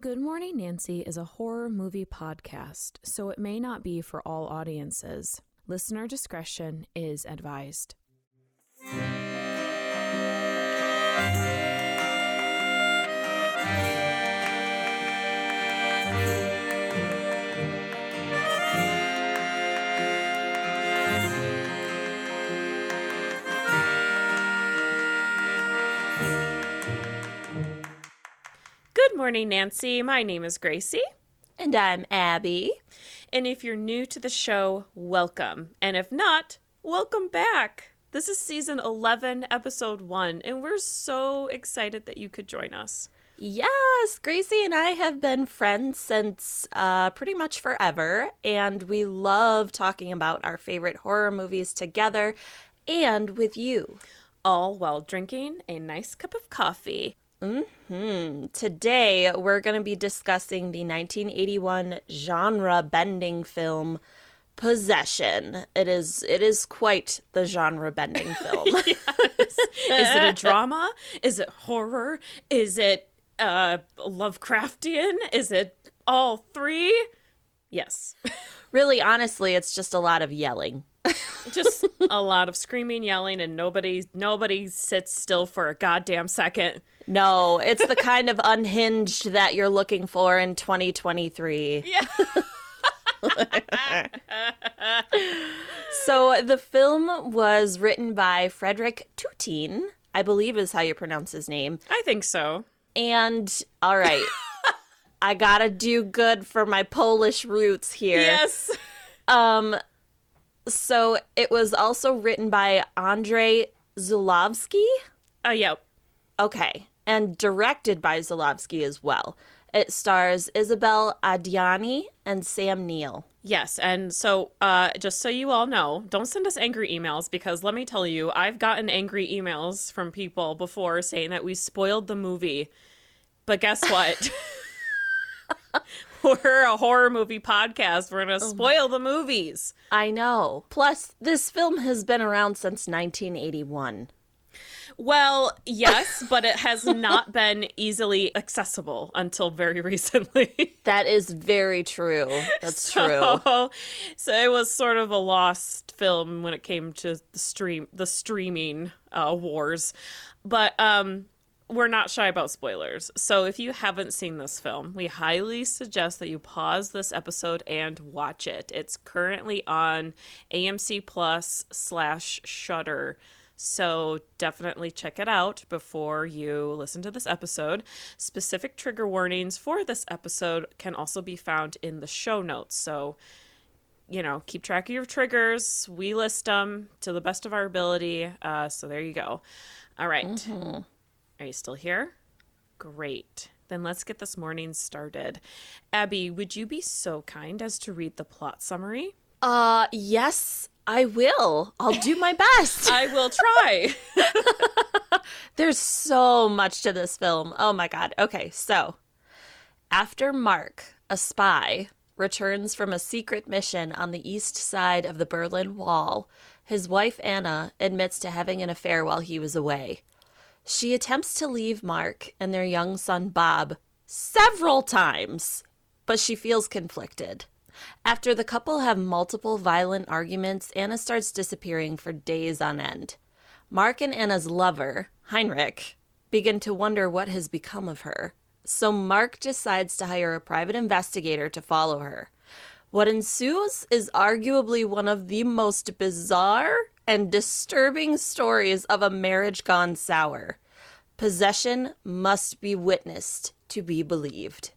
Good Morning Nancy is a horror movie podcast, so it may not be for all audiences. Listener discretion is advised. Morning, Nancy. My name is Gracie. And I'm Abby. And if you're new to the show, welcome. And if not, welcome back. This is season 11, episode 1, and we're so excited that you could join us. Yes, Gracie and I have been friends since uh, pretty much forever, and we love talking about our favorite horror movies together and with you. All while drinking a nice cup of coffee. Hmm. Today, we're going to be discussing the 1981 genre bending film Possession. It is it is quite the genre bending film. Is it a drama? Is it horror? Is it uh, Lovecraftian? Is it all three? Yes. really, honestly, it's just a lot of yelling. Just a lot of screaming, yelling, and nobody nobody sits still for a goddamn second. No, it's the kind of unhinged that you're looking for in 2023. Yeah. So the film was written by Frederic Tuten, I believe is how you pronounce his name. I think so. And all right, I gotta do good for my Polish roots here. Yes. Um, so it was also written by Andrei Zulawski. Uh, yeah. Okay, and directed by Zulawski as well. It stars Isabelle Adjani and Sam Neill. Yes, and so uh, just so you all know, don't send us angry emails because let me tell you, I've gotten angry emails from people before saying that we spoiled the movie. But guess what? We're a horror movie podcast. We're going to spoil the movies. I know. Plus, this film has been around since 1981. Well, yes, but it has not been easily accessible until very recently. That is very true. That's true. So, so it was sort of a lost film when it came to the stream, the streaming uh, wars. But um, we're not shy about spoilers. So if you haven't seen this film, we highly suggest that you pause this episode and watch it. It's currently on AMC Plus slash Shudder. So definitely check it out before you listen to this episode. Specific trigger warnings for this episode can also be found in the show notes. So, you know, keep track of your triggers. We list them to the best of our ability. Uh, so there you go. All right. Are you still here? Great. Then let's get this morning started. Abby, would you be so kind as to read the plot summary? Uh, yes, I will. I'll do my best. I will try. There's so much to this film. Oh my god. Okay, so after Mark, a spy, returns from a secret mission on the east side of the Berlin Wall, his wife Anna admits to having an affair while he was away. She attempts to leave Mark and their young son Bob several times, but she feels conflicted. After the couple have multiple violent arguments, Anna starts disappearing for days on end. Mark and Anna's lover, Heinrich, begin to wonder what has become of her. So Mark decides to hire a private investigator to follow her. What ensues is arguably one of the most bizarre and disturbing stories of a marriage gone sour. Possession must be witnessed to be believed.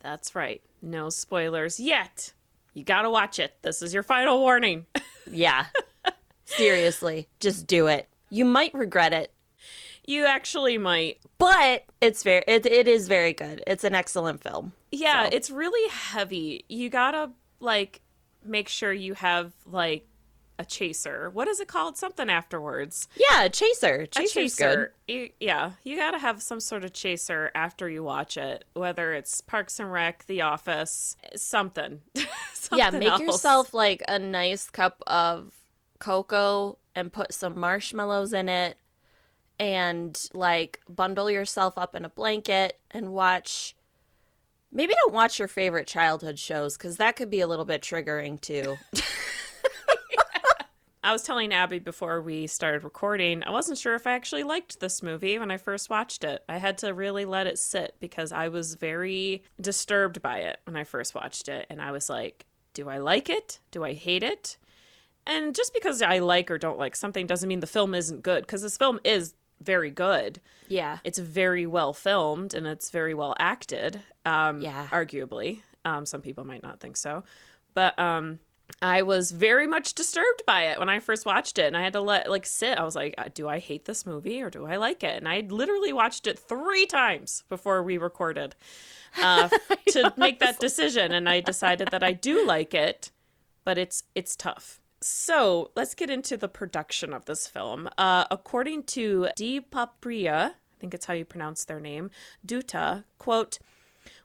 That's right. No spoilers yet. You gotta watch it. This is your final warning. Yeah. Seriously, just do it. You might regret it, you actually might. but it's very it, it is very good. It's an excellent film. Yeah, So- it's really heavy. You gotta, like, make sure you have, like, a chaser. What is it called? Something afterwards. Yeah, Chaser. A Chaser's chaser. You, yeah, you gotta have some sort of chaser after you watch it, whether it's Parks and Rec, The Office, something. good. Yeah, make else. yourself like a nice cup of cocoa and put some marshmallows in it and like bundle yourself up in a blanket and watch Maybe don't watch your favorite childhood shows because that could be a little bit triggering too. I was telling Abby before we started recording, I wasn't sure if I actually liked this movie when I first watched it. I had to really let it sit because I was very disturbed by it when I first watched it. And I was like, do I like it? Do I hate it? And just because I like or don't like something doesn't mean the film isn't good because this film is very good. yeah. It's very well filmed and it's very well acted. Um, Yeah. arguably, um, some people might not think so, but um, I was very much disturbed by it when I first watched it, and I had to let like sit. I was like, uh, "Do I hate this movie or do I like it?" And I literally watched it three times before we recorded uh, to make that decision, and I decided that I do like it, but it's it's tough. So let's get into the production of this film. Uh, according to Di Papria, I think it's how you pronounce their name, Dutta, quote,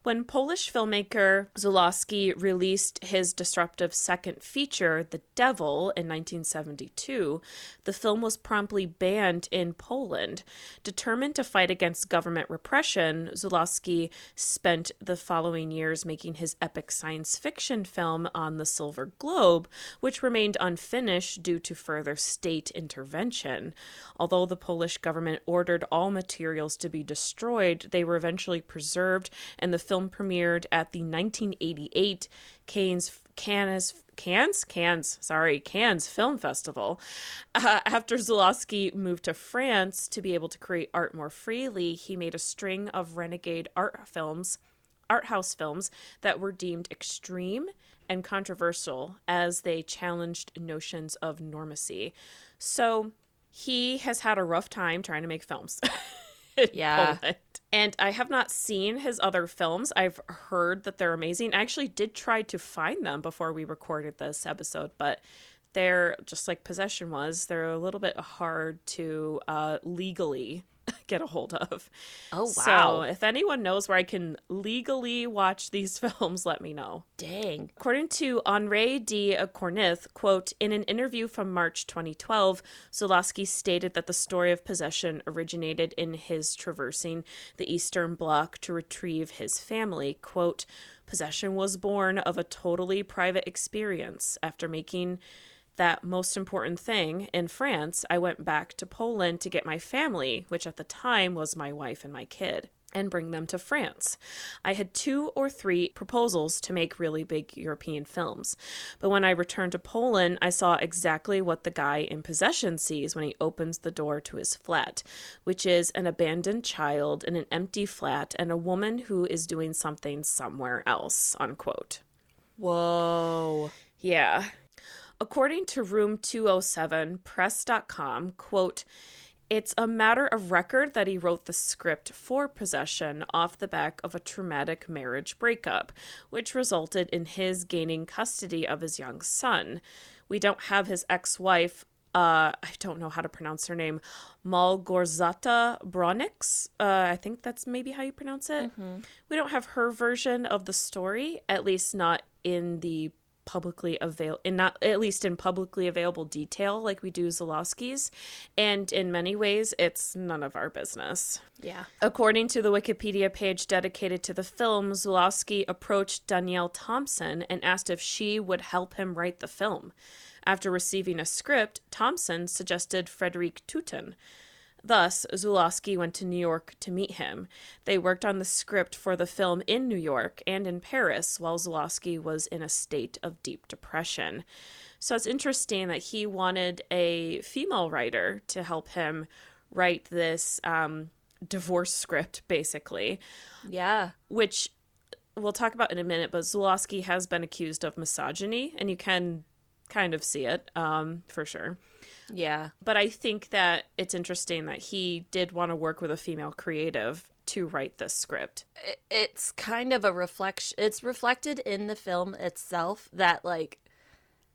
when Polish filmmaker Zulawski released his disruptive second feature, The Devil, in 1972, the film was promptly banned in Poland. Determined to fight against government repression, Zulawski spent the following years making his epic science fiction film on the Silver Globe, which remained unfinished due to further state intervention. Although the Polish government ordered all materials to be destroyed, they were eventually preserved, and the film premiered at the 1988 Cannes Cannes Cannes Cannes sorry Cannes Film Festival. Uh, after Zulawski moved to France to be able to create art more freely, he made a string of renegade art films, art house films that were deemed extreme and controversial as they challenged notions of normacy. So he has had a rough time trying to make films. Yeah. Poland. And I have not seen his other films. I've heard that they're amazing. I actually did try to find them before we recorded this episode, but they're just like Possession was, they're a little bit hard to uh, legally get a hold of. Oh, wow. So if anyone knows where I can legally watch these films, let me know. Dang. According to Henri de Corinth, quote, in an interview from March 2012, Zulawski stated that the story of possession originated in his traversing the Eastern Bloc to retrieve his family. Quote, possession was born of a totally private experience. After making that most important thing in France, I went back to Poland to get my family, which at the time was my wife and my kid, and bring them to France. I had two or three proposals to make really big European films. But when I returned to Poland, I saw exactly what the guy in possession sees when he opens the door to his flat, which is an abandoned child in an empty flat and a woman who is doing something somewhere else, unquote. Whoa. Yeah. According to Room 207, press.com, quote, it's a matter of record that he wrote the script for Possession off the back of a traumatic marriage breakup, which resulted in his gaining custody of his young son. We don't have his ex wife, uh, I don't know how to pronounce her name, Malgorzata Braunek. Uh, I think that's maybe how you pronounce it. We don't have her version of the story, at least not in the publicly avail in not at least in publicly available detail like we do Zulawski's and in many ways it's none of our business. Yeah. According to the Wikipedia page dedicated to the film, Zulawski approached Danielle Thompson and asked if she would help him write the film. After receiving a script, Thompson suggested Frederic Tuten. Thus, Zulawski went to New York to meet him. They worked on the script for the film in New York and in Paris while Zulawski was in a state of deep depression. So it's interesting that he wanted a female writer to help him write this um, divorce script, basically, Yeah. which we'll talk about in a minute. But Zulawski has been accused of misogyny, and you can kind of see it um, for sure Yeah. but I think that it's interesting that he did want to work with a female creative to write this script. It's kind of a reflection. It's reflected in the film itself that, like,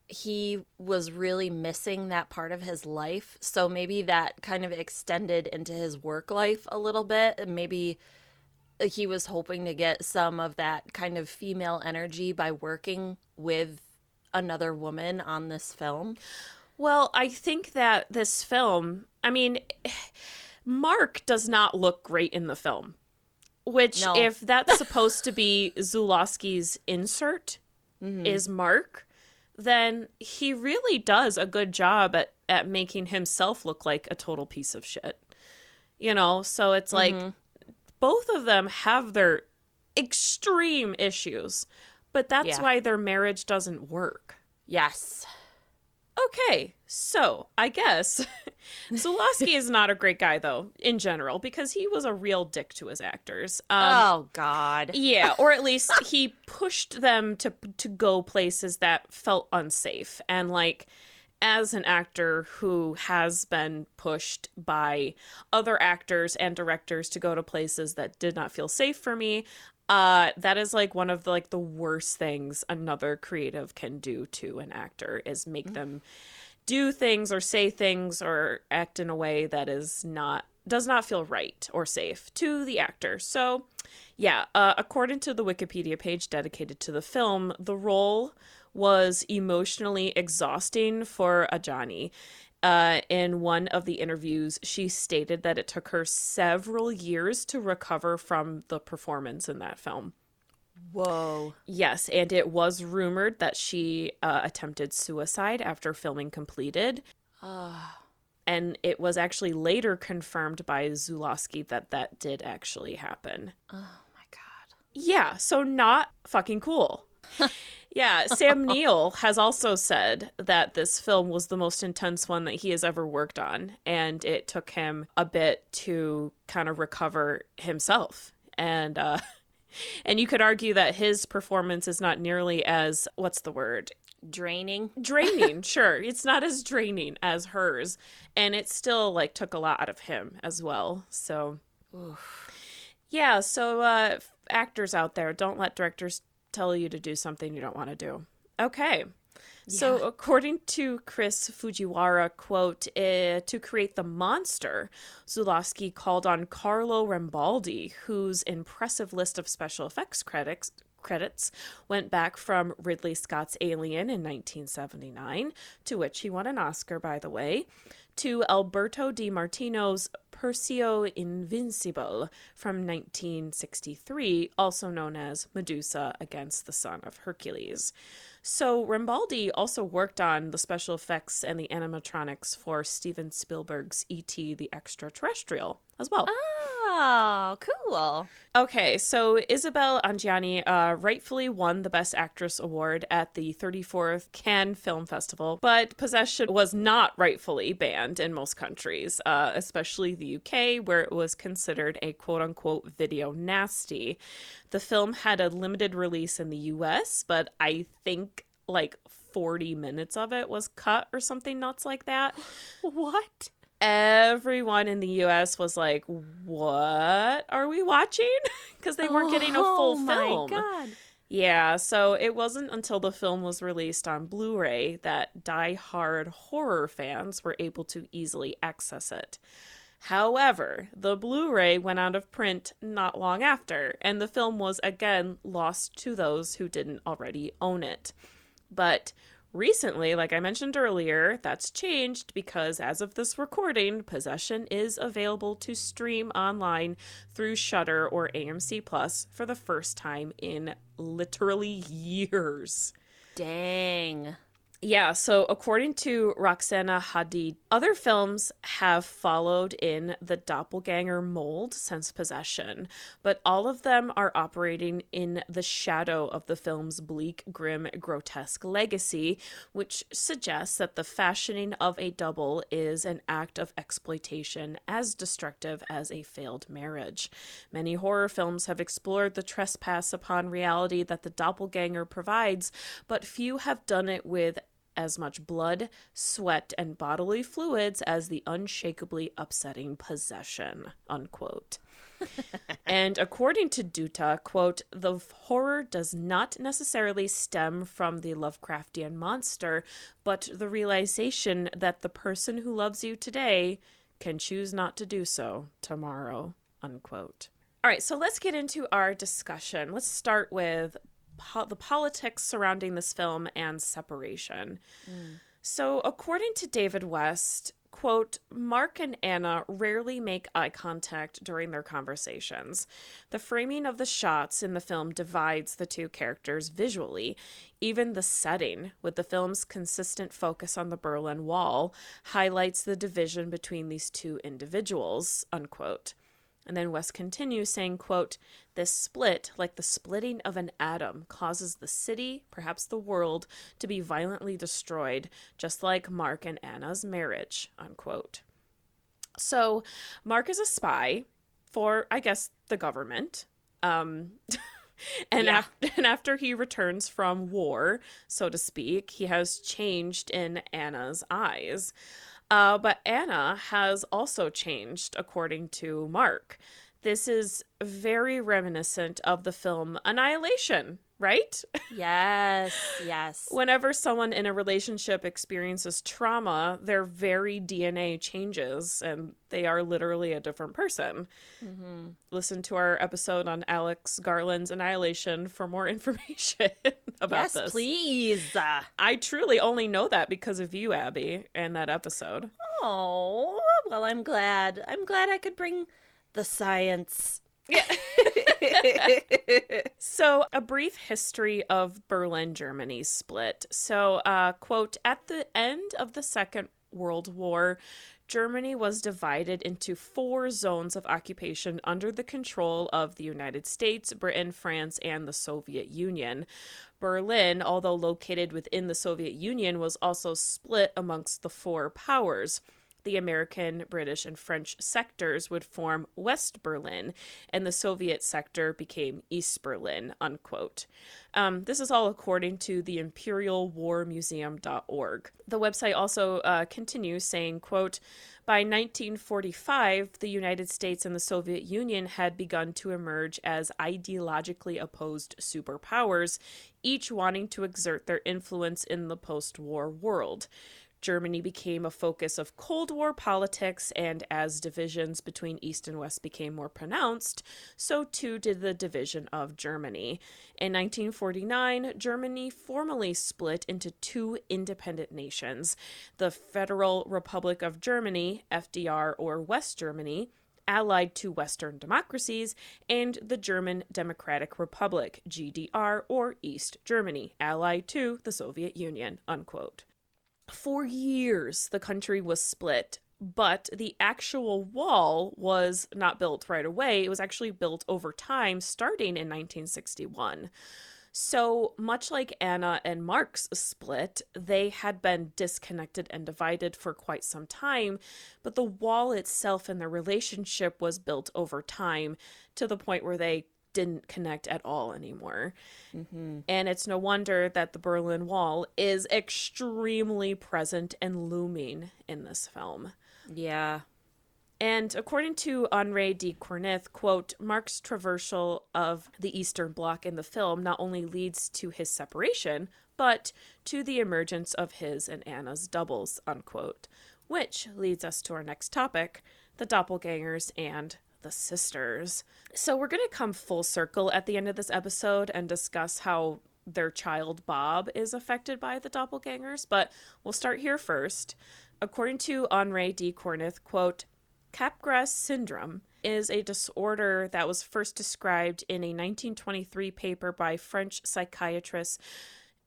he was really missing that part of his life. So maybe that kind of extended into his work life a little bit. And maybe uh, he was hoping to get some of that kind of female energy by working with another woman on this film. Well, I think that this film, I mean, Mark does not look great in the film. Which, No. if that's supposed to be Zulawski's insert, Mm-hmm. is Mark, then he really does a good job at, at making himself look like a total piece of shit. You know, so it's like Mm-hmm. both of them have their extreme issues, but that's Yeah. why their marriage doesn't work. Yes. Okay, so I guess Zulawski is not a great guy though in general because he was a real dick to his actors. Um, oh God. yeah, or at least he pushed them to to go places that felt unsafe. And like as an actor who has been pushed by other actors and directors to go to places that did not feel safe for me, uh that is like one of the like the worst things another creative can do to an actor is make them do things or say things or act in a way that is not does not feel right or safe to the actor. So, yeah, uh, according to the Wikipedia page dedicated to the film, the role was emotionally exhausting for Adjani. Uh, in one of the interviews, she stated that it took her several years to recover from the performance in that film. Whoa. Yes, and it was rumored that she uh, attempted suicide after filming completed. And it was actually later confirmed by Zulawski that that did actually happen. Oh my God. Yeah, so not fucking cool. yeah, Sam Neill has also said that this film was the most intense one that he has ever worked on, and it took him a bit to kind of recover himself. And uh and you could argue that his performance is not nearly as what's the word? Draining. draining sure it's not as draining as hers and it still like took a lot out of him as well so yeah so uh actors out there don't let directors tell you to do something you don't want to do. Okay. So according to chris fujiwara quote uh, to create the monster zulawski called on carlo rambaldi whose impressive list of special effects credits credits went back from Ridley Scott's Alien in 1979, to which he won an Oscar, by the way, to Alberto Di Martino's Persio Invincible from 1963, also known as Medusa Against the Son of Hercules. So Rambaldi also worked on the special effects and the animatronics for Steven Spielberg's E.T. the Extraterrestrial as well. Oh, cool. Okay, so Isabelle Adjani uh, rightfully won the Best Actress award at the 34th Cannes Film Festival, but Possession was not rightfully banned in most countries, uh, especially the UK, where it was considered a quote unquote video nasty. The film had a limited release in the US, but I think like 40 minutes of it was cut or something nuts like that What? Everyone in the US was like, "What are we watching?" Because they weren't getting a full oh film. My God. Yeah, so it wasn't until the film was released on Blu-ray that die-hard horror fans were able to easily access it. However, the Blu-ray went out of print not long after, and the film was again lost to those who didn't already own it. But recently, like I mentioned earlier, that's changed because as of this recording, Possession is available to stream online through Shudder or AMC Plus for the first time in literally years. Dang. Yeah, so according to Roxana Hadid, other films have followed in the doppelganger mold since Possession, but all of them are operating in the shadow of the film's bleak, grim, grotesque legacy, which suggests that the fashioning of a double is an act of exploitation as destructive as a failed marriage. Many horror films have explored the trespass upon reality that the doppelganger provides, but few have done it with as much blood, sweat, and bodily fluids as the unshakably upsetting possession. Unquote. and according to Dutta, quote, the horror does not necessarily stem from the Lovecraftian monster, but the realization that the person who loves you today can choose not to do so tomorrow. Unquote. All right, so let's get into our discussion. Let's start with po- the politics surrounding this film and separation. Mm. So, according to David West, quote, Mark and Anna rarely make eye contact during their conversations. The framing of the shots in the film divides the two characters visually. Even the setting, with the film's consistent focus on the Berlin Wall, highlights the division between these two individuals, unquote. And then West continues saying, quote, This split, like the splitting of an atom, causes the city, perhaps the world, to be violently destroyed, just like Mark and Anna's marriage, unquote. So Mark is a spy for, I guess, the government. Um, and, Yeah. af- and after he returns from war, so to speak, he has changed in Anna's eyes. Uh, but Anna has also changed, according to Mark. This is very reminiscent of the film Annihilation, right? Yes, yes. Whenever someone in a relationship experiences trauma, their very DNA changes and they are literally a different person. Mm-hmm. Listen to our episode on Alex Garland's Annihilation for more information about yes, this. please. I truly only know that because of you, Abby, and that episode. Oh, well, I'm glad. I'm glad I could bring the science. So, a brief history of Berlin, Germany's split. So, uh, quote, at the end of the Second World War, Germany was divided into four zones of occupation under the control of the United States, Britain, France, and the Soviet Union. Berlin, although located within the Soviet Union, was also split amongst the four powers the American, British, and French sectors would form West Berlin, and the Soviet sector became East Berlin, unquote. Um, this is all according to the imperialwarmuseum.org. The website also uh, continues saying, quote, by 1945, the United States and the Soviet Union had begun to emerge as ideologically opposed superpowers, each wanting to exert their influence in the post war world. Germany became a focus of Cold War politics, and as divisions between East and West became more pronounced, so too did the division of Germany. In 1949, Germany formally split into two independent nations the Federal Republic of Germany, FDR, or West Germany. Allied to Western democracies, and the German Democratic Republic, GDR, or East Germany, allied to the Soviet Union. Unquote for years the country was split but the actual wall was not built right away. It was actually built over time starting in 1961 so much like anna and mark's split they had been disconnected and divided for quite some time but the wall itself and their relationship was built over time to the point where they didn't connect at all anymore mm-hmm. and it's no wonder that the Berlin Wall is extremely present and looming in this film. Yeah. And according to Henri de Corinth, quote, Mark's traversal of the Eastern Bloc in the film not only leads to his separation, but to the emergence of his and Anna's doubles, unquote. Which leads us to our next topic the doppelgangers and the sisters. So we're going to come full circle at the end of this episode and discuss how their child Bob is affected by the doppelgangers, but we'll start here first. According to Henri D. Corinth, quote, Capgras syndrome is a disorder that was first described in a 1923 paper by French psychiatrists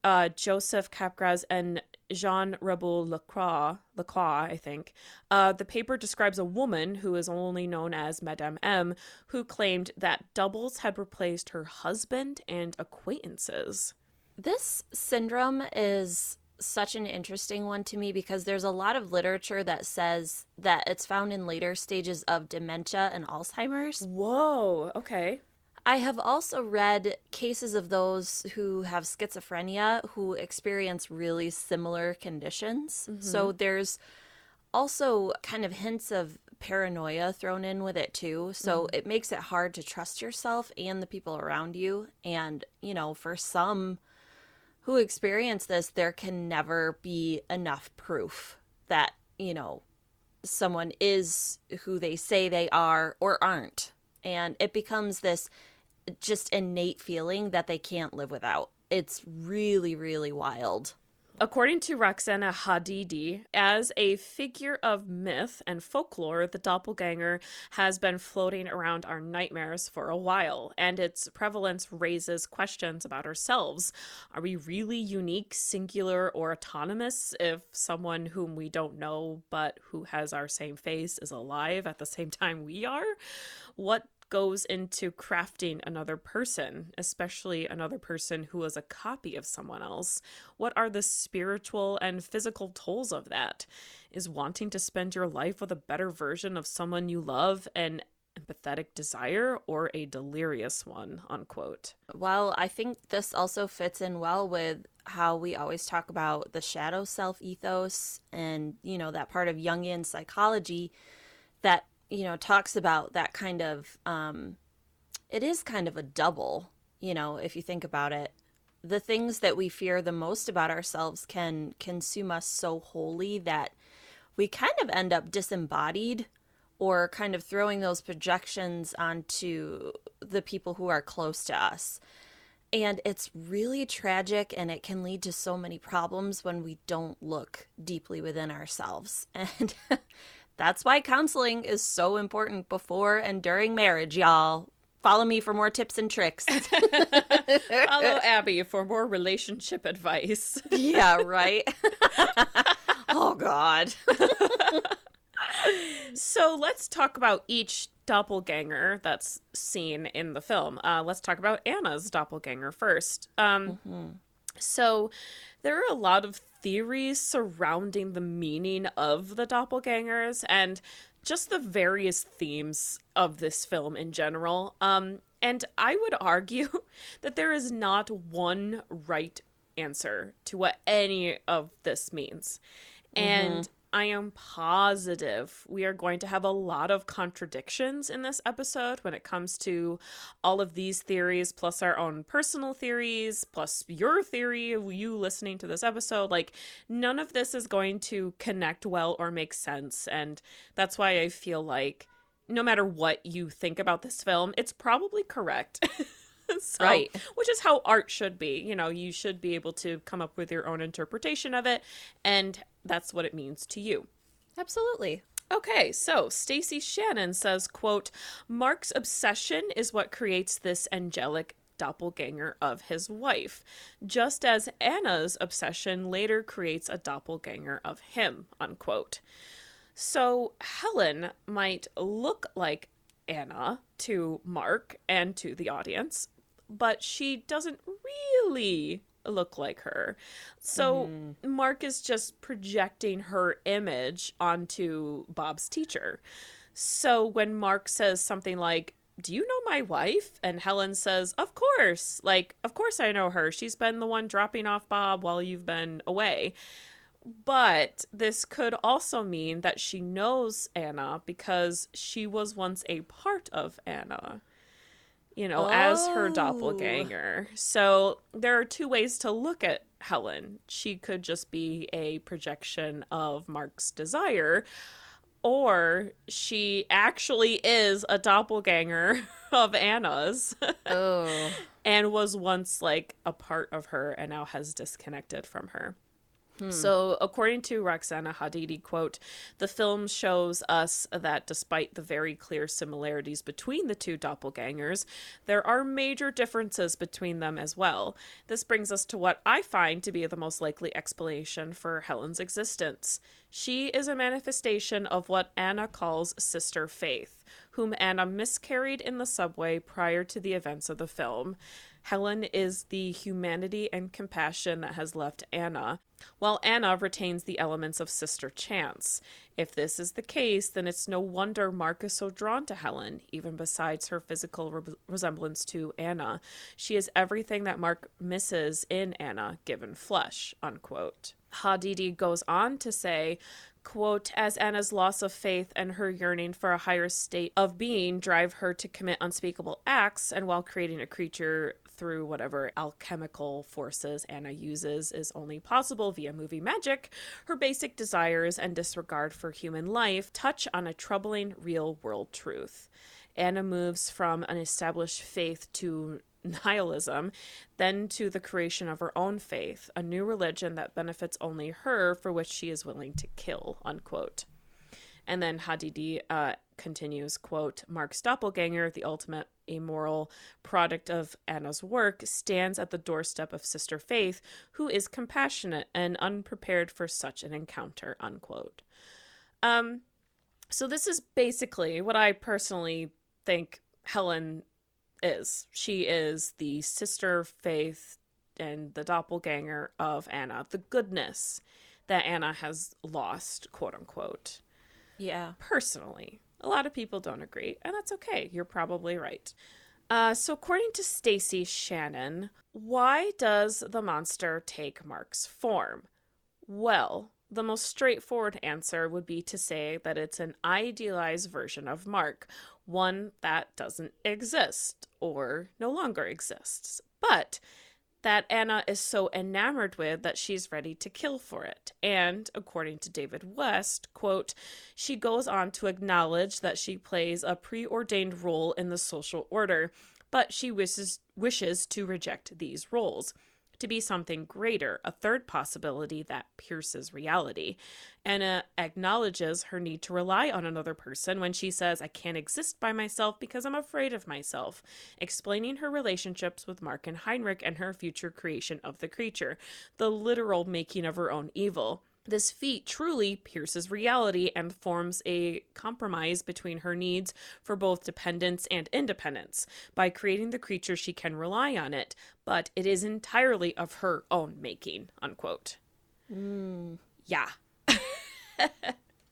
uh, Joseph Capgras and Jean Raboul Lacroix, Lacroix, I think. Uh, the paper describes a woman who is only known as Madame M, who claimed that doubles had replaced her husband and acquaintances. This syndrome is such an interesting one to me because there's a lot of literature that says that it's found in later stages of dementia and Alzheimer's. Whoa, okay. I have also read cases of those who have schizophrenia who experience really similar conditions. So mm-hmm. there's also kind of hints of paranoia thrown in with it too. So mm. it makes it hard to trust yourself and the people around you. And, you know, for some who experience this, there can never be enough proof that, you know, someone is who they say they are or aren't. And it becomes this just innate feeling that they can't live without. It's really, really wild. According to Roxana Hadadi, as a figure of myth and folklore, the doppelganger has been floating around our nightmares for a while, and its prevalence raises questions about ourselves. Are we really unique, singular, or autonomous if someone whom we don't know but who has our same face is alive at the same time we are? What goes into crafting another person, especially another person who is a copy of someone else? What are the spiritual and physical tolls of that? Is wanting to spend your life with a better version of someone you love an empathetic desire or a delirious one? Unquote. Well, I think this also fits in well with how we always talk about the shadow self ethos and, you know, that part of Jungian psychology that you know, talks about that kind of, um, it is kind of a double, you know, if you think about it. The things that we fear the most about ourselves can consume us so wholly that we kind of end up disembodied or kind of throwing those projections onto the people who are close to us. And it's really tragic and it can lead to so many problems when we don't look deeply within ourselves. And that's why counseling is so important before and during marriage, y'all. Follow me for more tips and tricks. Follow Abby for more relationship advice. yeah, right. oh, God. so let's talk about each doppelganger that's seen in the film. Uh, let's talk about Anna's doppelganger first. Um, mm-hmm. So there are a lot of theories surrounding the meaning of the doppelgangers and just the various themes of this film in general. Um, and I would argue that there is not one right answer to what any of this means. Mm-hmm. And I am positive we are going to have a lot of contradictions in this episode when it comes to all of these theories, plus our own personal theories, plus your theory of you listening to this episode. Like, none of this is going to connect well or make sense. And that's why I feel like no matter what you think about this film, it's probably correct. so, right. Which is how art should be. You know, you should be able to come up with your own interpretation of it and that's what it means to you. Absolutely. Okay, so Stacy Shannon says, quote, Mark's obsession is what creates this angelic doppelganger of his wife, just as Anna's obsession later creates a doppelganger of him, unquote. So Helen might look like Anna to Mark and to the audience, but she doesn't really look like her. So mm-hmm. Mark is just projecting her image onto Bob's teacher. So when Mark says something like, do you know my wife? And Helen says, Of course. Like, of course I know her. She's been the one dropping off Bob while you've been away. But this could also mean that she knows Anna because she was once a part of Anna you know, oh. as her oh. doppelganger. So there are two ways to look at Helen. She could just be a projection of Mark's desire, or she actually is a doppelganger of Anna's. Oh. and was once like a part of her and now has disconnected from her. Hmm. So, according to Roxana Hadadi, quote, the film shows us that despite the very clear similarities between the two doppelgangers, there are major differences between them as well. This brings us to what I find to be the most likely explanation for Helen's existence. She is a manifestation of what Anna calls Sister Faith, whom Anna miscarried in the subway prior to the events of the film. Helen is the humanity and compassion that has left Anna, while Anna retains the elements of Sister Chance. If this is the case, then it's no wonder Mark is so drawn to Helen, even besides her physical re- resemblance to Anna. She is everything that Mark misses in Anna, given flesh, unquote. Hadadi goes on to say, quote, as Anna's loss of faith and her yearning for a higher state of being drive her to commit unspeakable acts, and while creating a creature through whatever alchemical forces Anna uses is only possible via movie magic, her basic desires and disregard for human life touch on a troubling real world truth. Anna moves from an established faith to nihilism, then to the creation of her own faith, a new religion that benefits only her, for which she is willing to kill, unquote. And then Hadadi uh, continues, quote, Mark's doppelganger, the ultimate amoral product of Anna's work, stands at the doorstep of Sister Faith, who is compassionate and unprepared for such an encounter, unquote. Um, so this is basically what I personally think Helen is. She is the sister Faith and the doppelganger of Anna, the goodness that Anna has lost, quote unquote. Yeah. Personally, a lot of people don't agree, and that's okay. You're probably right. Uh, so, according to Stacy Shannon, why does the monster take Mark's form? Well, the most straightforward answer would be to say that it's an idealized version of Mark, one that doesn't exist or no longer exists, but that Anna is so enamored with that she's ready to kill for it. And according to David West, quote, she goes on to acknowledge that she plays a preordained role in the social order, but she wishes wishes to reject these roles to be something greater, a third possibility that pierces reality. Anna acknowledges her need to rely on another person when she says, I can't exist by myself because I'm afraid of myself, explaining her relationships with Mark and Heinrich and her future creation of the creature, the literal making of her own evil. This feat truly pierces reality and forms a compromise between her needs for both dependence and independence. By creating the creature, she can rely on it, but it is entirely of her own making. Unquote. Mm. Yeah.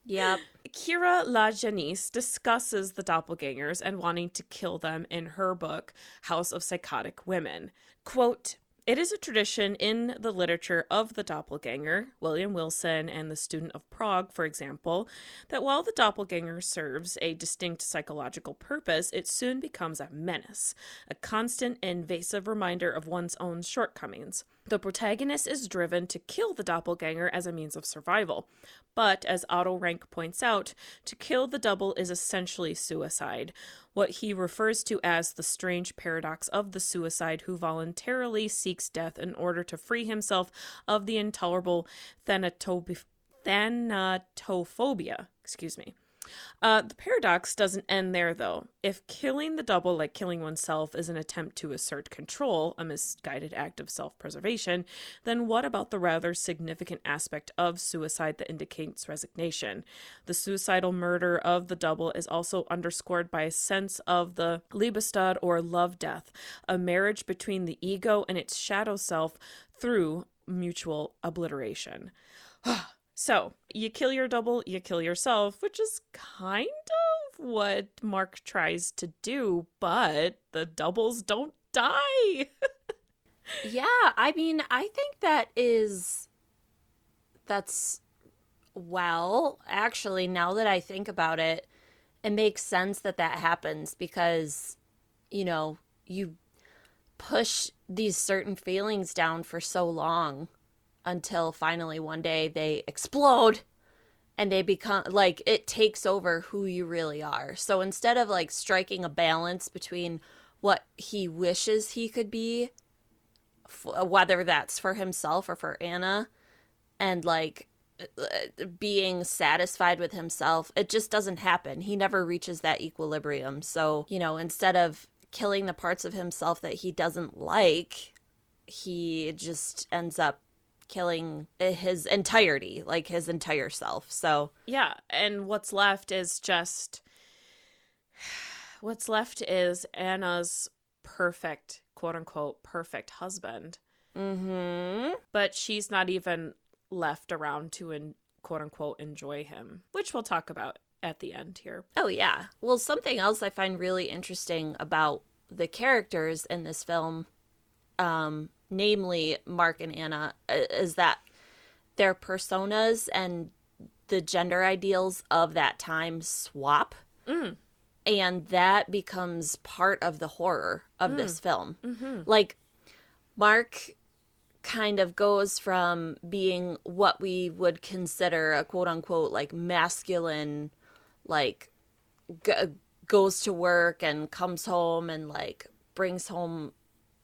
yep. Kier-La Janisse discusses the doppelgangers and wanting to kill them in her book, House of Psychotic Women. Quote, it is a tradition in the literature of the doppelganger, William Wilson and the Student of Prague, for example, that while the doppelganger serves a distinct psychological purpose, it soon becomes a menace, a constant invasive reminder of one's own shortcomings. The protagonist is driven to kill the doppelganger as a means of survival. But, as Otto Rank points out, to kill the double is essentially suicide, what he refers to as the strange paradox of the suicide who voluntarily seeks death in order to free himself of the intolerable thanatophobia. Excuse me. Uh, the paradox doesn't end there, though. If killing the double, like killing oneself, is an attempt to assert control, a misguided act of self preservation, then what about the rather significant aspect of suicide that indicates resignation? The suicidal murder of the double is also underscored by a sense of the Liebestod or love death, a marriage between the ego and its shadow self through mutual obliteration. So, you kill your double, you kill yourself, which is kind of what Mark tries to do, but the doubles don't die. yeah, I mean, I think that is. That's. Well, actually, now that I think about it, it makes sense that that happens because, you know, you push these certain feelings down for so long until finally one day they explode and they become like it takes over who you really are. So instead of like striking a balance between what he wishes he could be, whether that's for himself or for Anna, and like uh, being satisfied with himself, it just doesn't happen. He never reaches that equilibrium. So, you know, instead of killing the parts of himself that he doesn't like, he just ends up killing his entirety, like his entire self. So, yeah, and what's left is just what's left is Anna's perfect, quote unquote, perfect husband. Mm-hmm. But she's not even left around to, in, quote unquote, enjoy him, which we'll talk about at the end here. Oh, yeah. Well, something else I find really interesting about the characters in this film um, namely Mark and Anna, is that their personas and the gender ideals of that time swap. Mm. And that becomes part of the horror of mm. this film. Mm-hmm. Like, Mark kind of goes from being what we would consider a quote unquote like masculine, like, g- goes to work and comes home and like brings home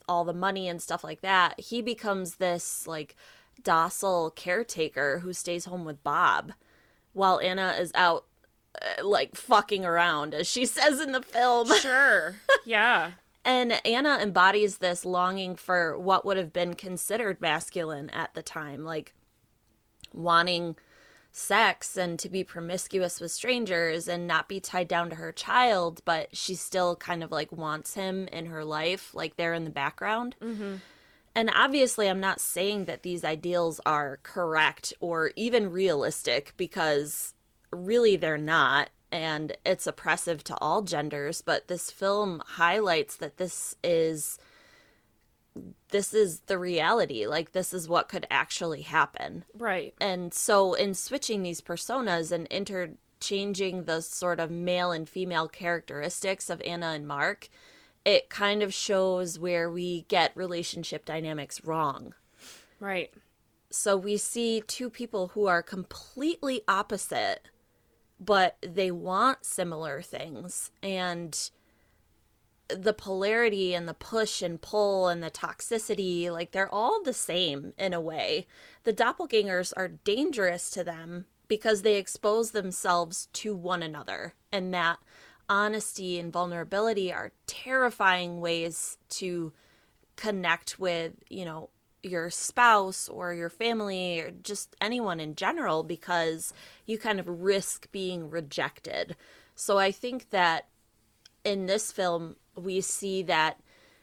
all the money and stuff like that, he becomes this like docile caretaker who stays home with Bob while Anna is out uh, like fucking around as she says in the film. Sure. Yeah. And Anna embodies this longing for what would have been considered masculine at the time, like wanting sex and to be promiscuous with strangers and not be tied down to her child, but she still kind of like wants him in her life, like they're in the background. Mm-hmm. And obviously, I'm not saying that these ideals are correct or even realistic because really they're not. And it's oppressive to all genders, but this film highlights that this is this is the reality like this is what could actually happen Right. and so in switching these personas and interchanging the sort of male and female characteristics of Anna and Mark, it kind of shows where we get relationship dynamics wrong. Right. So we see two people who are completely opposite, but they want similar things. And the polarity and the push and pull and the toxicity, like they're all the same in a way. The doppelgangers are dangerous to them because they expose themselves to one another. And that honesty and vulnerability are terrifying ways to connect with, you know, your spouse or your family or just anyone in general because you kind of risk being rejected. So I think that in this film we see that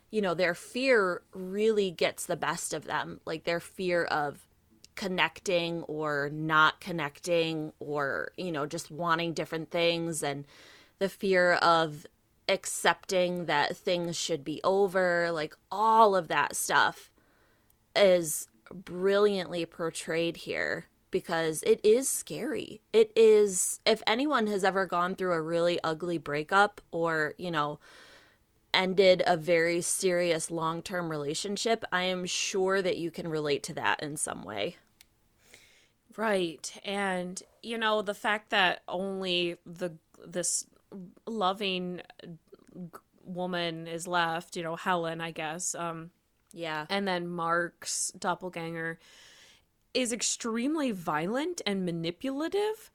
you know their fear really gets the best of them. Like their fear of connecting or not connecting or you know just wanting different things and the fear of accepting that things should be over. Like all of that stuff is brilliantly portrayed here because it is scary. It is, if anyone has ever gone through a really ugly breakup or, you know, ended a very serious long term relationship, I am sure that you can relate to that in some way. Right. And you know, the fact that only the this loving woman is left, you know, Helen, I guess. Um Yeah. and then Mark's doppelganger is extremely violent and manipulative,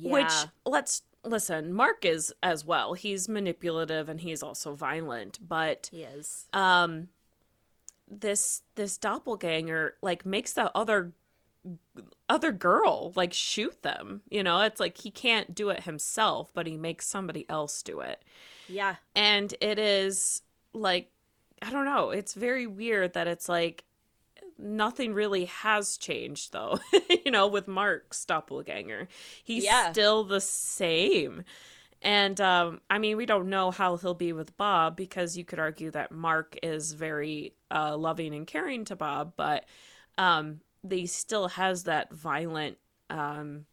which let's listen, Mark is as well. He's manipulative and he's also violent, but He is. um this this doppelganger like makes the other other girl like shoot them you know it's like he can't do it himself but he makes somebody else do it Yeah. and it is like i don't know it's very weird that it's like nothing really has changed though you know with mark's doppelganger he's Yeah. still the same and um i mean we don't know how he'll be with bob because you could argue that mark is very uh loving and caring to bob but um he still has that violent um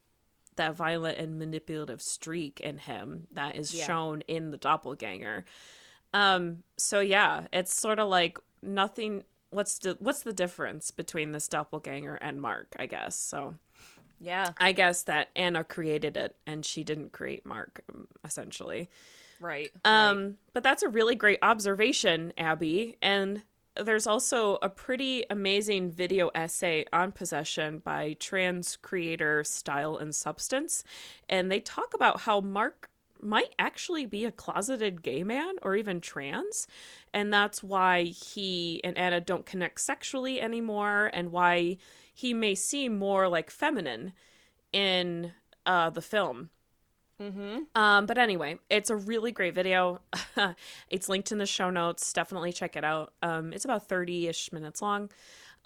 that violent and manipulative streak in him that is Yeah. shown in the doppelganger um so yeah it's sort of like nothing what's the what's the difference between this doppelganger and mark i guess so Yeah. i guess that anna created it and she didn't create mark essentially Right. um, but that's a really great observation, Abby. And there's also a pretty amazing video essay on possession by trans creator Style and Substance. And they talk about how Mark might actually be a closeted gay man or even trans. And that's why he and Anna don't connect sexually anymore, and why he may seem more like feminine in uh, the film. Um, but anyway, it's a really great video. it's linked in the show notes. Definitely check it out. Um, it's about 30 ish minutes long.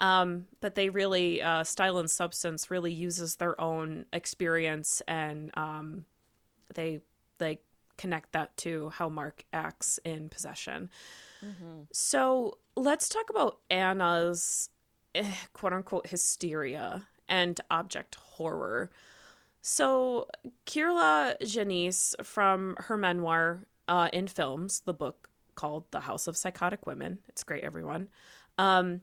Um, but they really, uh, Style and Substance really uses their own experience and um, they, they connect that to how Mark acts in possession. So let's talk about Anna's eh, quote unquote hysteria and object horror. So, Kier-La Janisse, from her memoir uh, in films, the book called The House of Psychotic Women, it's great, everyone. Um,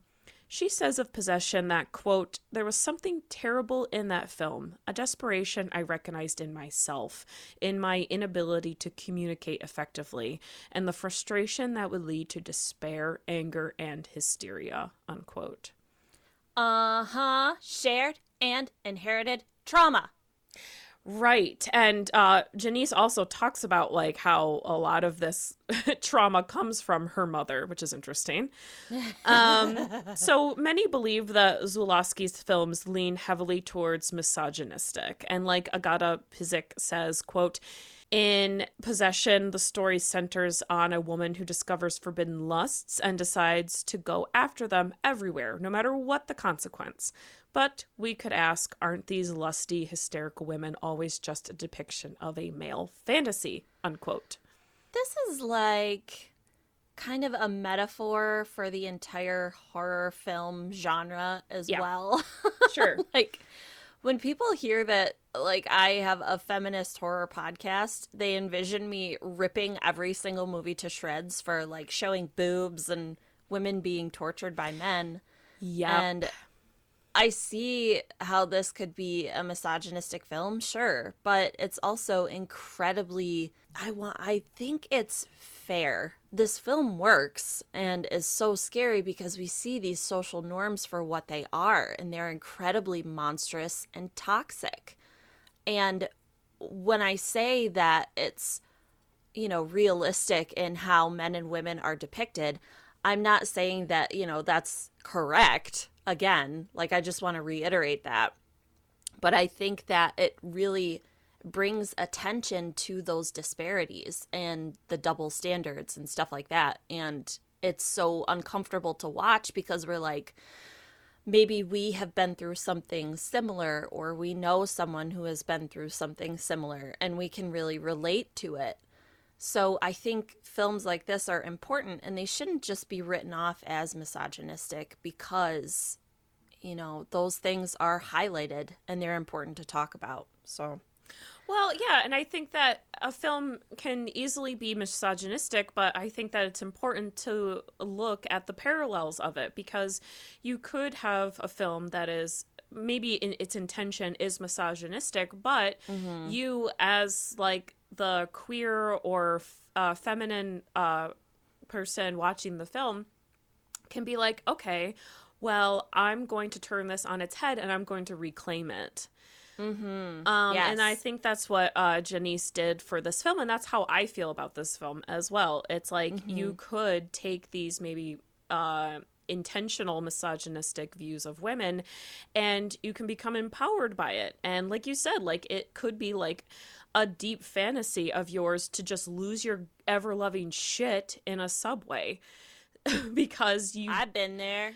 She says of Possession that, quote, there was something terrible in that film, a desperation I recognized in myself, in my inability to communicate effectively, and the frustration that would lead to despair, anger, and hysteria, unquote. Uh huh. Shared and inherited trauma. Right. And uh, Janisse also talks about like how a lot of this trauma comes from her mother, which is interesting. Um, so many believe that Zulawski's films lean heavily towards misogynistic. And like Agata Pyzik says, quote, in Possession, the story centers on a woman who discovers forbidden lusts and decides to go after them everywhere, no matter what the consequence. But we could ask aren't these lusty, hysterical women always just a depiction of a male fantasy? Unquote. This is like kind of a metaphor for the entire horror film genre as Yeah. well. Sure. like when people hear that like I have a feminist horror podcast, they envision me ripping every single movie to shreds for like showing boobs and women being tortured by men. yeah. And I see how this could be a misogynistic film, sure, but it's also incredibly I want I think it's fair. This film works and is so scary because we see these social norms for what they are and they're incredibly monstrous and toxic. And when I say that it's you know, realistic in how men and women are depicted. I'm not saying that, you know, that's correct. Again, like I just want to reiterate that. But I think that it really brings attention to those disparities and the double standards and stuff like that. And it's so uncomfortable to watch because we're like, maybe we have been through something similar or we know someone who has been through something similar and we can really relate to it. So I think films like this are important and they shouldn't just be written off as misogynistic because you know, those things are highlighted and they're important to talk about. So Well, yeah, and I think that a film can easily be misogynistic, but I think that it's important to look at the parallels of it because you could have a film that is maybe in its intention is misogynistic, but mm-hmm. you as like the queer or uh, feminine uh, person watching the film can be like, okay, well, I'm going to turn this on its head and I'm going to reclaim it. Um, And I think that's what uh, Janisse did for this film, and that's how I feel about this film as well. It's like you could take these maybe uh, intentional misogynistic views of women, and you can become empowered by it. And like you said, like it could be like a deep fantasy of yours to just lose your ever loving shit in a subway. because you I've been there.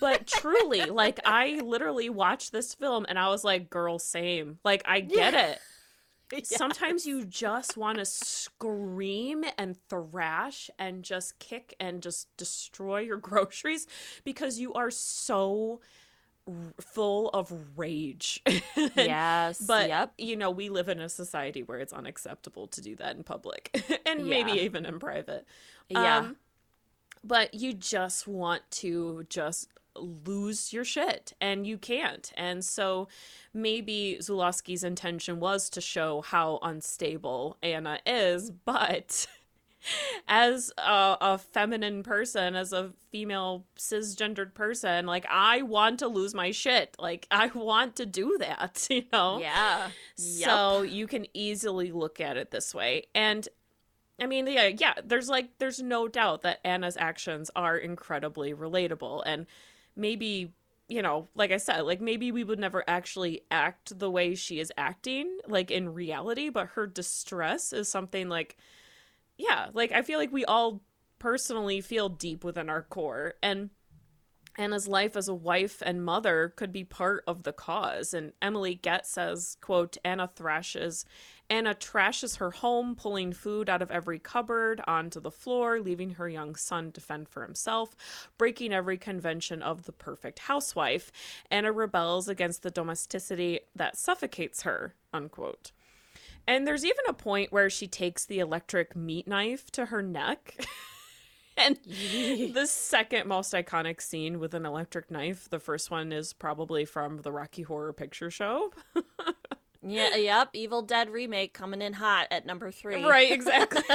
but truly, like I literally watched this film and I was like, girl, same. Like I get it. Sometimes you just want to scream and thrash and just kick and just destroy your groceries because you are so full of rage. Yes. But yep. you know, we live in a society where it's unacceptable to do that in public and maybe even in private. Yeah. Um, but you just want to just lose your shit and you can't. And so maybe Zulawski's intention was to show how unstable Anna is, but as a, a feminine person, as a female cisgendered person, like I want to lose my shit. Like I want to do that, you know? yeah. So you can easily look at it this way. And I mean, yeah, yeah, there's like there's no doubt that Anna's actions are incredibly relatable and maybe, you know, like I said, like maybe we would never actually act the way she is acting like in reality, but her distress is something like yeah, like I feel like we all personally feel deep within our core and Anna's life as a wife and mother could be part of the cause. And Emily Gett says, quote, Anna thrashes Anna trashes her home, pulling food out of every cupboard onto the floor, leaving her young son to fend for himself, breaking every convention of the perfect housewife. Anna rebels against the domesticity that suffocates her, unquote. And there's even a point where she takes the electric meat knife to her neck. and the second most iconic scene with an electric knife, the first one is probably from the Rocky Horror Picture Show. Yeah, yep. Evil Dead remake coming in hot at number three. Right, exactly.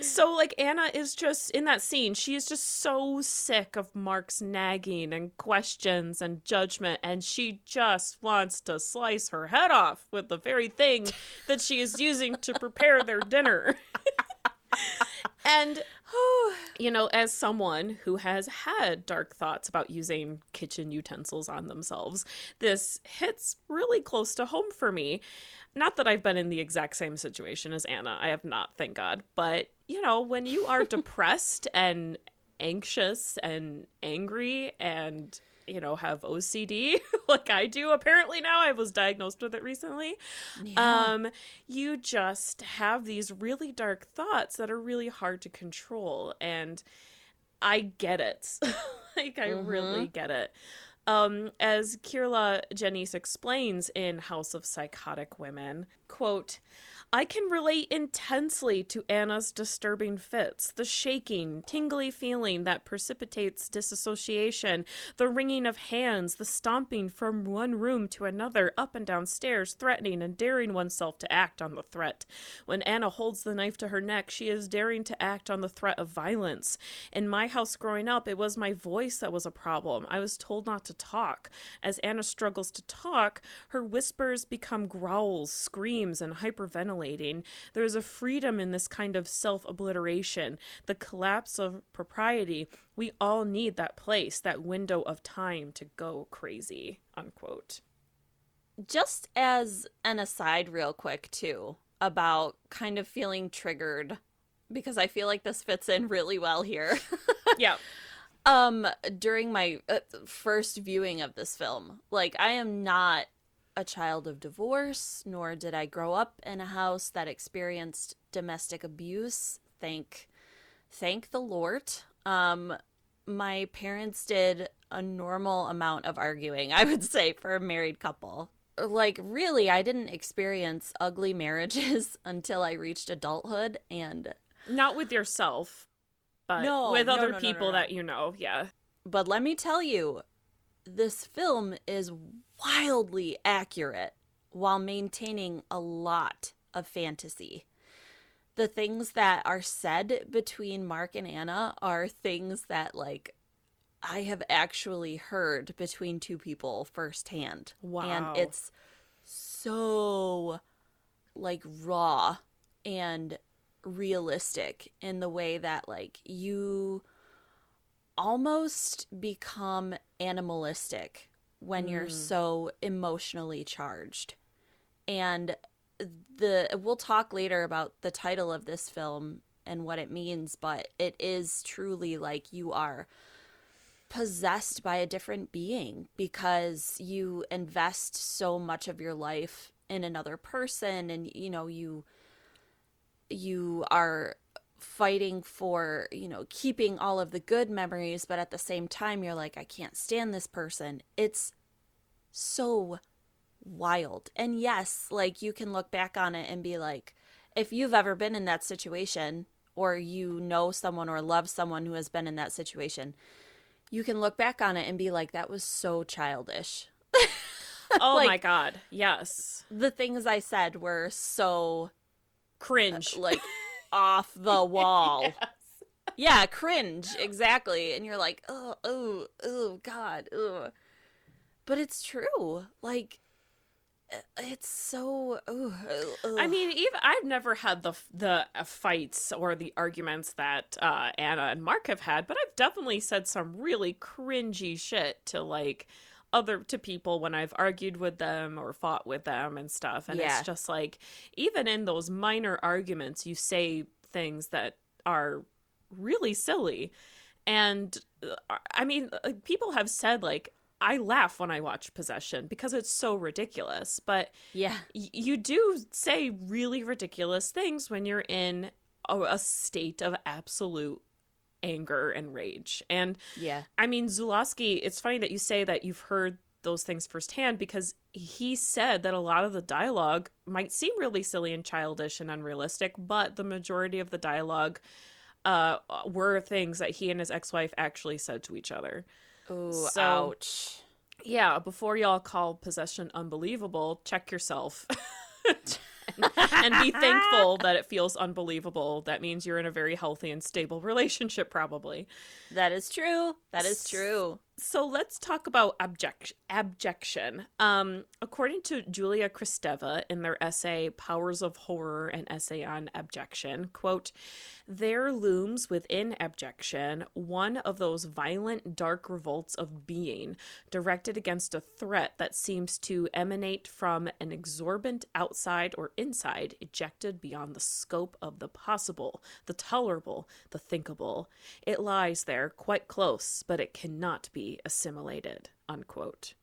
so, like, Anna is just in that scene, she is just so sick of Mark's nagging and questions and judgment, and she just wants to slice her head off with the very thing that she is using to prepare their dinner. and you know, as someone who has had dark thoughts about using kitchen utensils on themselves, this hits really close to home for me. Not that I've been in the exact same situation as Anna, I have not, thank God. But, you know, when you are depressed and anxious and angry and you know have OCD like I do apparently now I was diagnosed with it recently yeah. um you just have these really dark thoughts that are really hard to control and I get it like I mm-hmm. really get it um, as Kier-La Janisse explains in House of Psychotic Women, quote, I can relate intensely to Anna's disturbing fits, the shaking, tingly feeling that precipitates disassociation, the wringing of hands, the stomping from one room to another, up and down stairs, threatening and daring oneself to act on the threat. When Anna holds the knife to her neck, she is daring to act on the threat of violence. In my house growing up, it was my voice that was a problem. I was told not to talk. As Anna struggles to talk, her whispers become growls, screams, and hyperventilating there is a freedom in this kind of self obliteration, the collapse of propriety. We all need that place, that window of time to go crazy. Unquote. Just as an aside, real quick, too, about kind of feeling triggered, because I feel like this fits in really well here. yeah. Um, during my uh, first viewing of this film, like I am not a child of divorce, nor did I grow up in a house that experienced domestic abuse. Thank thank the Lord. Um my parents did a normal amount of arguing, I would say, for a married couple. Like really, I didn't experience ugly marriages until I reached adulthood and not with yourself, but no, with other no, no, people that you know. Yeah. But let me tell you, this film is wildly accurate while maintaining a lot of fantasy. The things that are said between Mark and Anna are things that, like, I have actually heard between two people firsthand. Wow. And it's so, like, raw and realistic in the way that, like, you almost become animalistic when mm. you're so emotionally charged. And the we'll talk later about the title of this film and what it means, but it is truly like you are possessed by a different being because you invest so much of your life in another person and you know you you are fighting for, you know, keeping all of the good memories, but at the same time, you're like, I can't stand this person. It's so wild. And yes, like you can look back on it and be like, if you've ever been in that situation, or you know someone or love someone who has been in that situation, you can look back on it and be like, that was so childish. oh like, my God. Yes. The things I said were so cringe. Like, off the wall. yes. Yeah, cringe, exactly. And you're like, oh, oh, oh, God, oh. But it's true. Like, it's so. I mean, even I've never had the the uh, fights or the arguments that uh, Anna and Mark have had, but I've definitely said some really cringy shit to like other to people when I've argued with them or fought with them and stuff. And yeah. it's just like even in those minor arguments, you say things that are really silly. And uh, I mean, uh, people have said like I laugh when I watch Possession because it's so ridiculous. But yeah, y- you do say really ridiculous things when you're in a, a state of absolute anger and rage. And yeah, I mean, Zulawski, it's funny that you say that you've heard those things firsthand because he said that a lot of the dialogue might seem really silly and childish and unrealistic, but the majority of the dialogue uh, were things that he and his ex-wife actually said to each other. Ooh, So- ouch. Yeah, before y'all call possession unbelievable, check yourself. and be thankful that it feels unbelievable. That means you're in a very healthy and stable relationship, probably. That is true. That is true. So let's talk about abject- abjection. Um, according to Julia Kristeva in their essay Powers of Horror, an essay on abjection, quote, there looms within abjection one of those violent, dark revolts of being directed against a threat that seems to emanate from an exorbitant outside or inside, ejected beyond the scope of the possible, the tolerable, the thinkable. It lies there, quite close, but it cannot be assimilated. Unquote.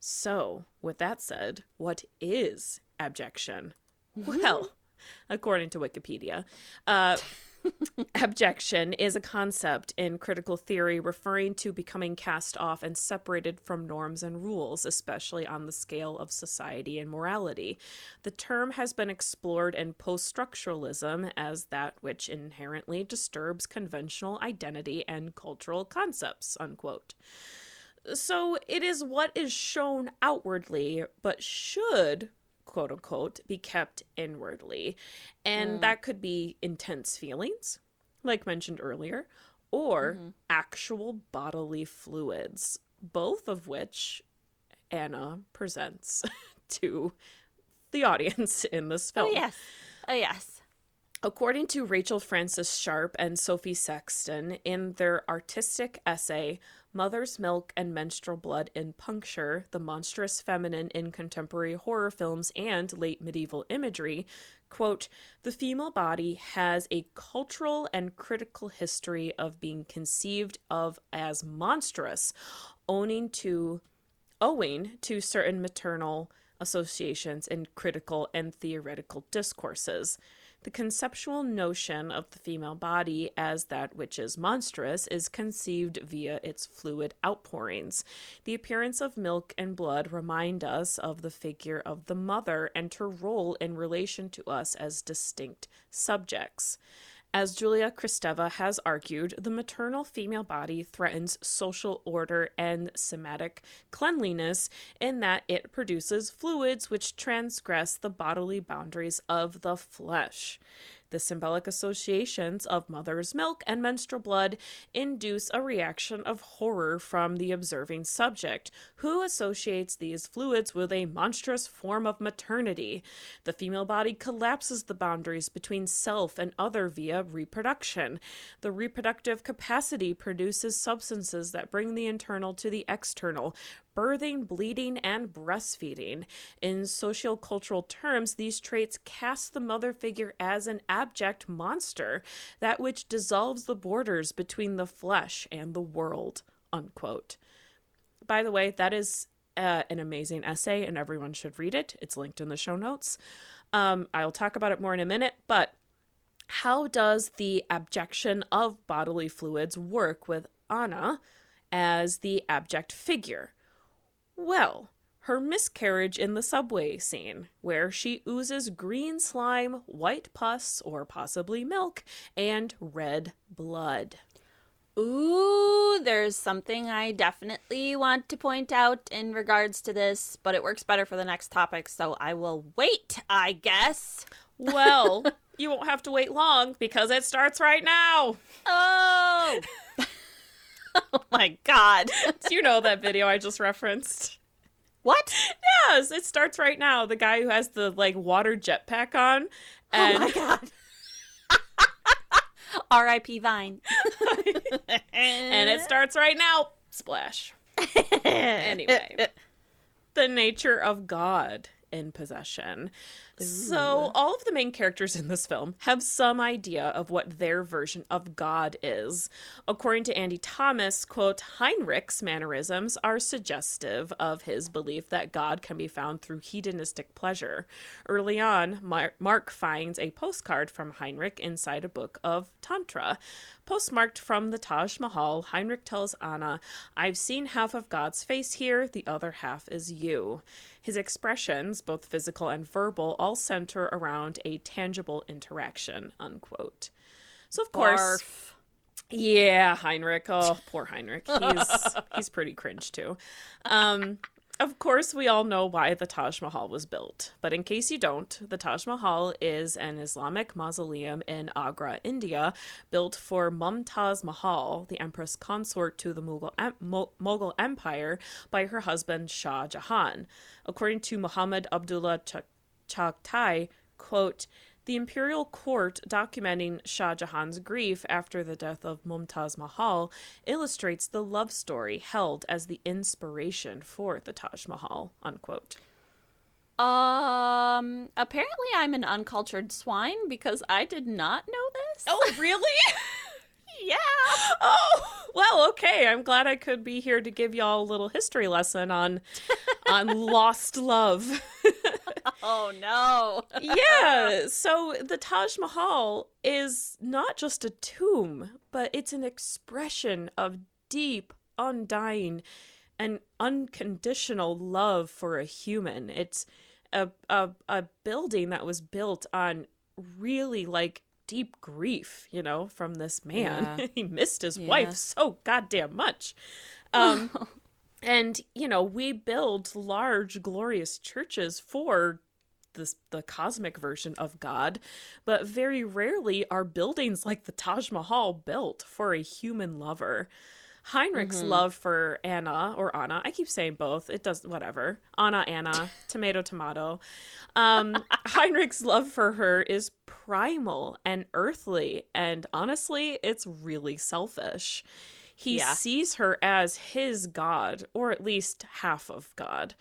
So, with that said, what is abjection? Well, according to Wikipedia, uh, abjection is a concept in critical theory referring to becoming cast off and separated from norms and rules, especially on the scale of society and morality. The term has been explored in post structuralism as that which inherently disturbs conventional identity and cultural concepts. Unquote. So it is what is shown outwardly, but should, quote unquote, be kept inwardly. And mm. that could be intense feelings, like mentioned earlier, or mm-hmm. actual bodily fluids, both of which Anna presents to the audience in this film. Oh, yes. Oh, yes. According to Rachel Francis Sharp and Sophie Sexton in their artistic essay, Mother's Milk and Menstrual Blood in Puncture The Monstrous Feminine in Contemporary Horror Films and Late Medieval Imagery, quote, the female body has a cultural and critical history of being conceived of as monstrous, owing to owing to certain maternal associations in critical and theoretical discourses. The conceptual notion of the female body as that which is monstrous is conceived via its fluid outpourings. The appearance of milk and blood remind us of the figure of the mother and her role in relation to us as distinct subjects. As Julia Kristeva has argued, the maternal female body threatens social order and somatic cleanliness in that it produces fluids which transgress the bodily boundaries of the flesh. The symbolic associations of mother's milk and menstrual blood induce a reaction of horror from the observing subject, who associates these fluids with a monstrous form of maternity. The female body collapses the boundaries between self and other via reproduction. The reproductive capacity produces substances that bring the internal to the external, birthing, bleeding, and breastfeeding. In sociocultural terms, these traits cast the mother figure as an abject monster, that which dissolves the borders between the flesh and the world. Unquote. By the way, that is uh, an amazing essay, and everyone should read it. It's linked in the show notes. Um, I'll talk about it more in a minute, but how does the abjection of bodily fluids work with Anna as the abject figure? Well, her miscarriage in the subway scene, where she oozes green slime, white pus, or possibly milk, and red blood. Ooh, there's something I definitely want to point out in regards to this, but it works better for the next topic, so I will wait, I guess. Well, you won't have to wait long because it starts right now. Oh! oh my god. Do you know that video I just referenced? What? Yes, it starts right now. The guy who has the like water jetpack on, Oh my god. R.I.P. Vine. and it starts right now. Splash. anyway, the nature of God in possession. So, all of the main characters in this film have some idea of what their version of God is. According to Andy Thomas, quote, Heinrich's mannerisms are suggestive of his belief that God can be found through hedonistic pleasure. Early on, Mar- Mark finds a postcard from Heinrich inside a book of Tantra. Postmarked from the Taj Mahal, Heinrich tells Anna, I've seen half of God's face here, the other half is you. His expressions, both physical and verbal, all center around a tangible interaction, unquote. So of course, Barf. yeah, Heinrich. Oh, poor Heinrich. He's he's pretty cringe too. Um, of course, we all know why the Taj Mahal was built, but in case you don't, the Taj Mahal is an Islamic mausoleum in Agra, India, built for Mumtaz Mahal, the empress consort to the Mughal, em- Mo- Mughal Empire, by her husband Shah Jahan. According to Muhammad Abdullah Ch- Chagtai, quote, the imperial court documenting Shah Jahan's grief after the death of Mumtaz Mahal illustrates the love story held as the inspiration for the Taj Mahal. Unquote. Um, apparently I'm an uncultured swine because I did not know this. Oh, really? yeah. oh, well, okay. I'm glad I could be here to give y'all a little history lesson on on lost love. Oh no. yeah. So the Taj Mahal is not just a tomb, but it's an expression of deep, undying, and unconditional love for a human. It's a a, a building that was built on really like deep grief, you know, from this man. Yeah. he missed his Yeah. wife so goddamn much. Um and you know, we build large glorious churches for this the cosmic version of God, but very rarely are buildings like the Taj Mahal built for a human lover. Heinrich's love for Anna or Anna, I keep saying both. It does whatever. Anna, Anna, tomato, tomato. Um, Heinrich's love for her is primal and earthly, and honestly, it's really selfish. He Yeah. sees her as his god, or at least half of God.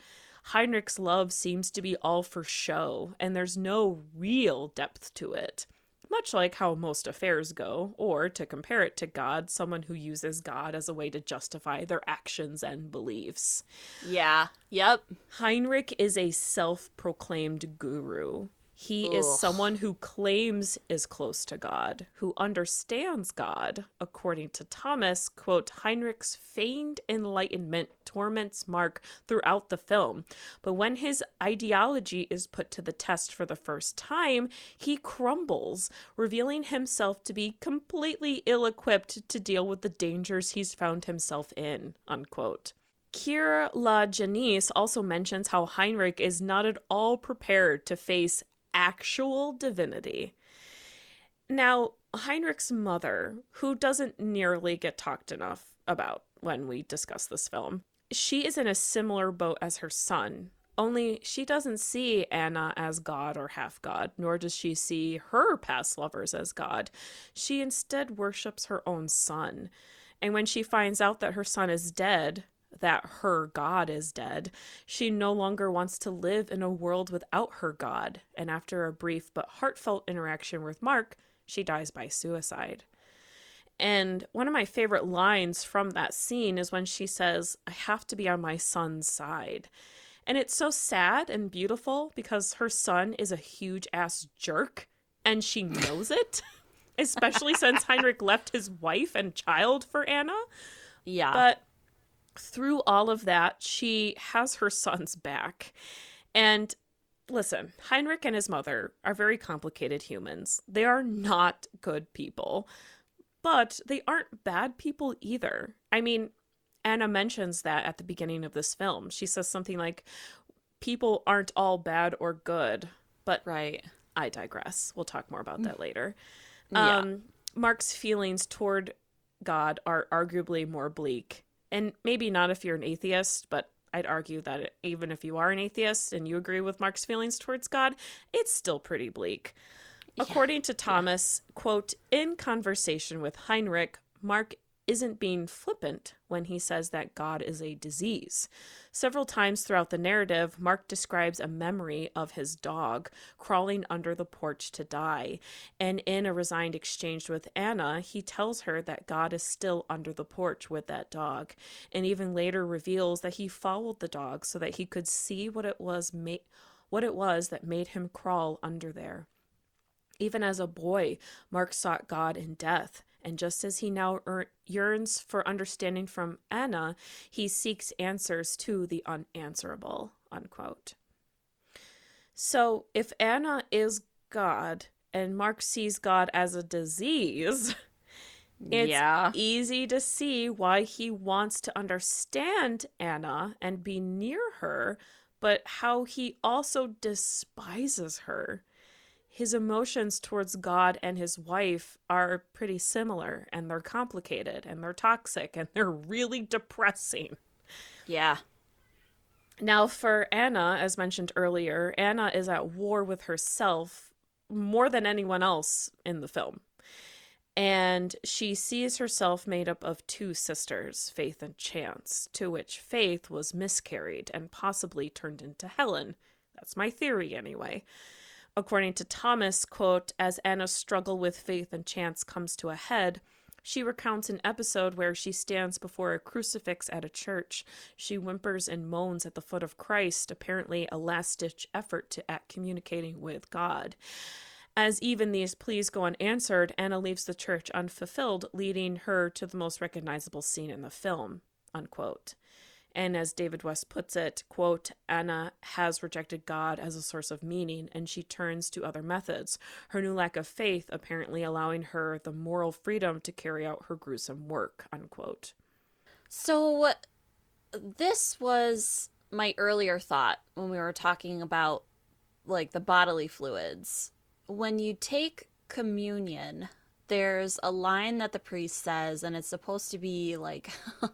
Heinrich's love seems to be all for show, and there's no real depth to it. Much like how most affairs go, or to compare it to God, someone who uses God as a way to justify their actions and beliefs. Yeah. Yep. Heinrich is a self proclaimed guru. He is someone who claims is close to God, who understands God. According to Thomas, quote, Heinrich's feigned enlightenment torments Mark throughout the film. But when his ideology is put to the test for the first time, he crumbles, revealing himself to be completely ill equipped to deal with the dangers he's found himself in, unquote. Kier-La Janisse also mentions how Heinrich is not at all prepared to face actual divinity. Now, Heinrich's mother, who doesn't nearly get talked enough about when we discuss this film, she is in a similar boat as her son. Only she doesn't see Anna as God or half God, nor does she see her past lovers as God. She instead worships her own son. And when she finds out that her son is dead, that her God is dead, she no longer wants to live in a world without her God. And after a brief but heartfelt interaction with Mark, she dies by suicide. And one of my favorite lines from that scene is when she says, I have to be on my son's side. And it's so sad and beautiful because her son is a huge ass jerk and she knows it, especially since Heinrich left his wife and child for Anna. Yeah. But through all of that, she has her son's back. And listen, Heinrich and his mother are very complicated humans. They are not good people, but they aren't bad people either. I mean, Anna mentions that at the beginning of this film. She says something like, People aren't all bad or good, but right. I digress. We'll talk more about that later. Yeah. Um, Mark's feelings toward God are arguably more bleak. And maybe not if you're an atheist, but I'd argue that even if you are an atheist and you agree with Mark's feelings towards God, it's still pretty bleak. According to Thomas, quote, in conversation with Heinrich, Mark isn't being flippant when he says that God is a disease. Several times throughout the narrative, Mark describes a memory of his dog crawling under the porch to die. And in a resigned exchange with Anna, he tells her that God is still under the porch with that dog, and even later reveals that he followed the dog so that he could see what it was ma- what it was that made him crawl under there. Even as a boy, Mark sought God in death, and just as he now ear- yearns for understanding from Anna, he seeks answers to the unanswerable. Unquote. So, if Anna is God and Mark sees God as a disease, it's Yeah. easy to see why he wants to understand Anna and be near her, but how he also despises her. His emotions towards God and his wife are pretty similar, and they're complicated, and they're toxic, and they're really depressing. Yeah. Now, for Anna, as mentioned earlier, Anna is at war with herself more than anyone else in the film. And she sees herself made up of two sisters, Faith and Chance, to which Faith was miscarried and possibly turned into Helen. That's my theory, anyway. According to Thomas, quote, as Anna's struggle with Faith and Chance comes to a head, she recounts an episode where she stands before a crucifix at a church. She whimpers and moans at the foot of Christ, apparently a last ditch effort to at communicating with God. As even these pleas go unanswered, Anna leaves the church unfulfilled, leading her to the most recognizable scene in the film. Unquote. And as David West puts it, quote, Anna has rejected God as a source of meaning and she turns to other methods, her new lack of faith apparently allowing her the moral freedom to carry out her gruesome work, unquote. So this was my earlier thought when we were talking about like the bodily fluids. When you take communion, there's a line that the priest says and it's supposed to be like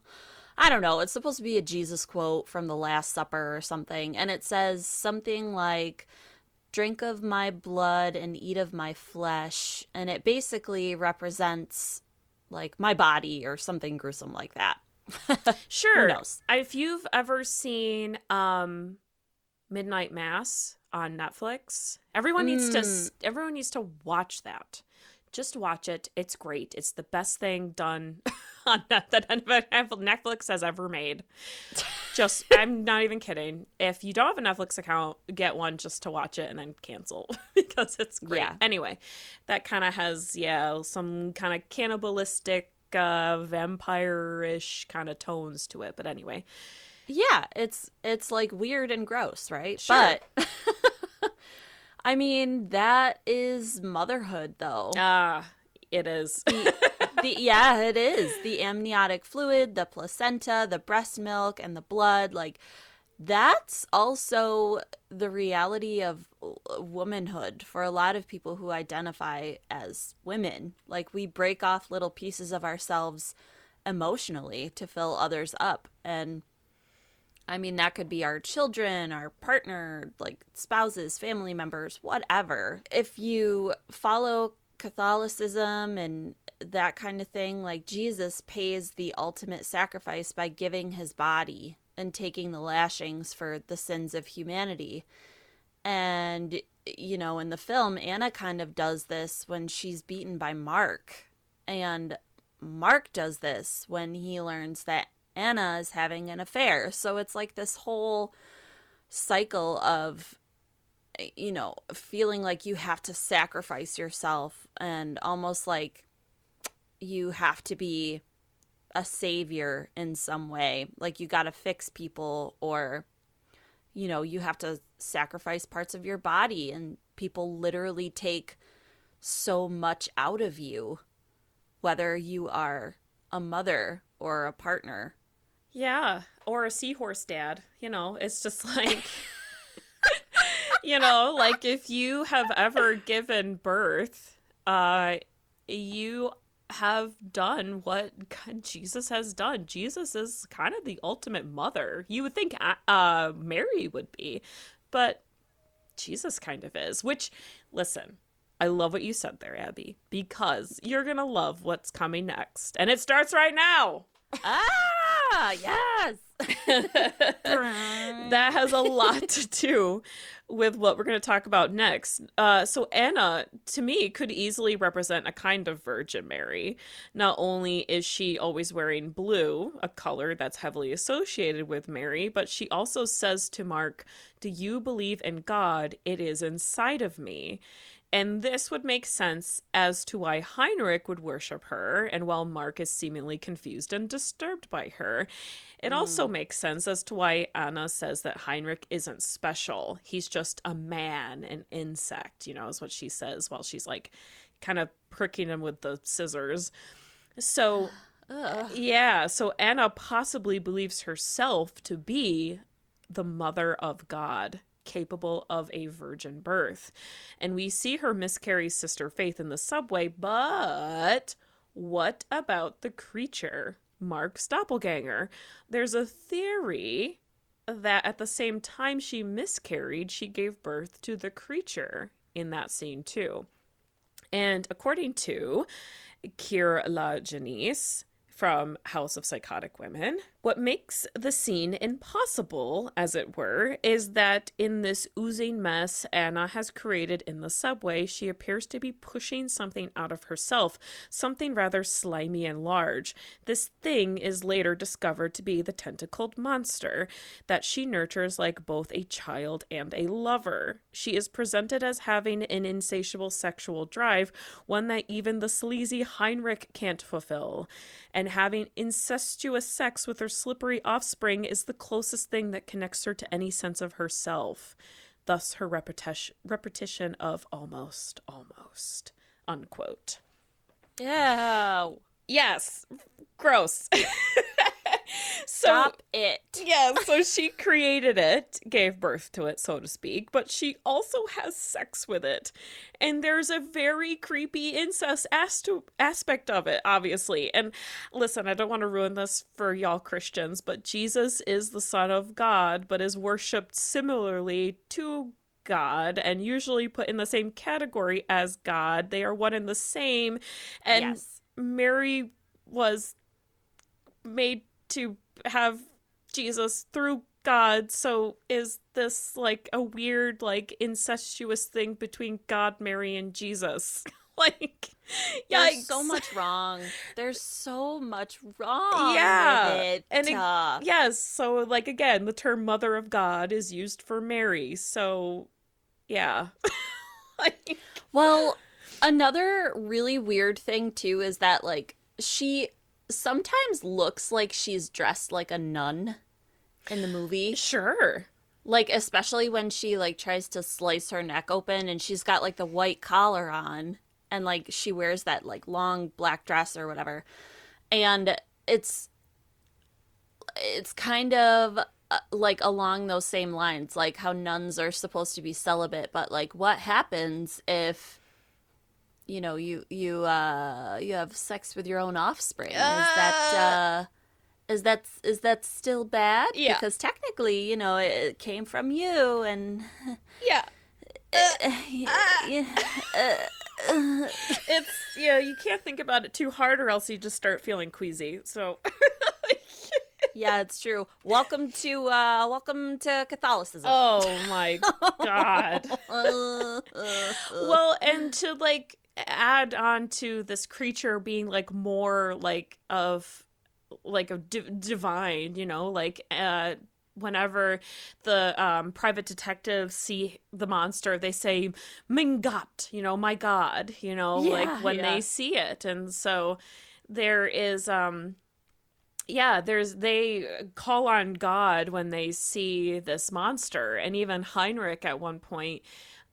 I don't know, it's supposed to be a Jesus quote from the Last Supper or something and it says something like drink of my blood and eat of my flesh and it basically represents like my body or something gruesome like that. Sure. knows? If you've ever seen um Midnight Mass on Netflix, everyone needs to everyone needs to watch that. Just watch it. It's great. It's the best thing done on net that Netflix has ever made. Just I'm not even kidding. If you don't have a Netflix account, get one just to watch it and then cancel because it's great. Yeah. Anyway, that kind of has yeah, some kind of cannibalistic uh vampire-ish kind of tones to it. But anyway, Yeah, it's it's like weird and gross, right? Sure. But I mean, that is motherhood though. ah, it is. The, yeah, it is. The amniotic fluid, the placenta, the breast milk and the blood like that's also the reality of uh, womanhood for a lot of people who identify as women. Like we break off little pieces of ourselves emotionally to fill others up and I mean, that could be our children, our partner, like spouses, family members, whatever. If you follow Catholicism and that kind of thing, like Jesus pays the ultimate sacrifice by giving his body and taking the lashings for the sins of humanity. And, you know, in the film, Anna kind of does this when she's beaten by Mark. And Mark does this when he learns that Anna is having an affair. So it's like this whole cycle of you know, feeling like you have to sacrifice yourself and almost like you have to be a savior in some way. Like you got to fix people or you know, you have to sacrifice parts of your body and people literally take so much out of you whether you are a mother or a partner. Yeah, or a seahorse dad. You know, it's just like, you know, like if you have ever given birth, uh, you have done what Jesus has done. Jesus is kind of the ultimate mother. You would think uh, Mary would be, but Jesus kind of is. Which, listen, I love what you said there, Abby, because you're gonna love what's coming next, and it starts right now. Ah, yes. that has a lot to do with what we're going to talk about next. Uh, so, Anna, to me, could easily represent a kind of Virgin Mary. Not only is she always wearing blue, a color that's heavily associated with Mary, but she also says to Mark, Do you believe in God? It is inside of me. And this would make sense as to why Heinrich would worship her, and while Mark is seemingly confused and disturbed by her. It hmm. also makes sense as to why Anna says that Heinrich isn't special. He's just a man, an insect, you know, is what she says while she's like kind of pricking him with the scissors. So, yeah, so Anna possibly believes herself to be the mother of God, capable of a virgin birth. And we see her miscarry sister Faith in the subway, but what about the creature, Mark's doppelganger? There's a theory that at the same time she miscarried, she gave birth to the creature in that scene too. And according to Kier-La Janisse from House of Psychotic Women, what makes the scene impossible, as it were, is that in this oozing mess Anna has created in the subway, she appears to be pushing something out of herself, something rather slimy and large. This thing is later discovered to be the tentacled monster that she nurtures like both a child and a lover. She is presented as having an insatiable sexual drive, one that even the sleazy Heinrich can't fulfill. And having incestuous sex with her slippery offspring is the closest thing that connects her to any sense of herself. Thus, her repetition, repetition of almost, almost, unquote. Yeah. Yes, gross. so, Stop it. yeah, so she created it, gave birth to it, so to speak, but she also has sex with it. And there's a very creepy incest as aspect of it, obviously. And listen, I don't want to ruin this for y'all Christians, but Jesus is the Son of God, but is worshipped similarly to God and usually put in the same category as God. They are one and the same. And Yes. Mary was made to have Jesus through God. So is this like a weird, like incestuous thing between God, Mary, and Jesus? like, There's yikes. so much wrong. There's so much wrong Yeah, with it. and it- Uh, Yes. So, like, again, the term mother of God is used for Mary. So, yeah. like, Well, another really weird thing too is that like she sometimes looks like she's dressed like a nun in the movie. sure. Like especially when she like tries to slice her neck open and she's got like the white collar on and like she wears that like long black dress or whatever. And it's it's kind of uh, like along those same lines like how nuns are supposed to be celibate but like what happens if you know you you uh you have sex with your own offspring is that uh is that is that still bad Yeah. because technically you know it, it came from you and Yeah. yeah, It's, yeah, you can't think about it too hard or else you just start feeling queasy. So, yeah it's true welcome to uh welcome to catholicism oh my God. Uh, well and to like add on to this creature being like more like of like a di- divine you know? Like uh whenever the um private detectives see the monster they say mein gott you know my god you know? Yeah, like when yeah. they see it. And so there is um yeah there's they call on god when they see this monster. And even heinrich at one point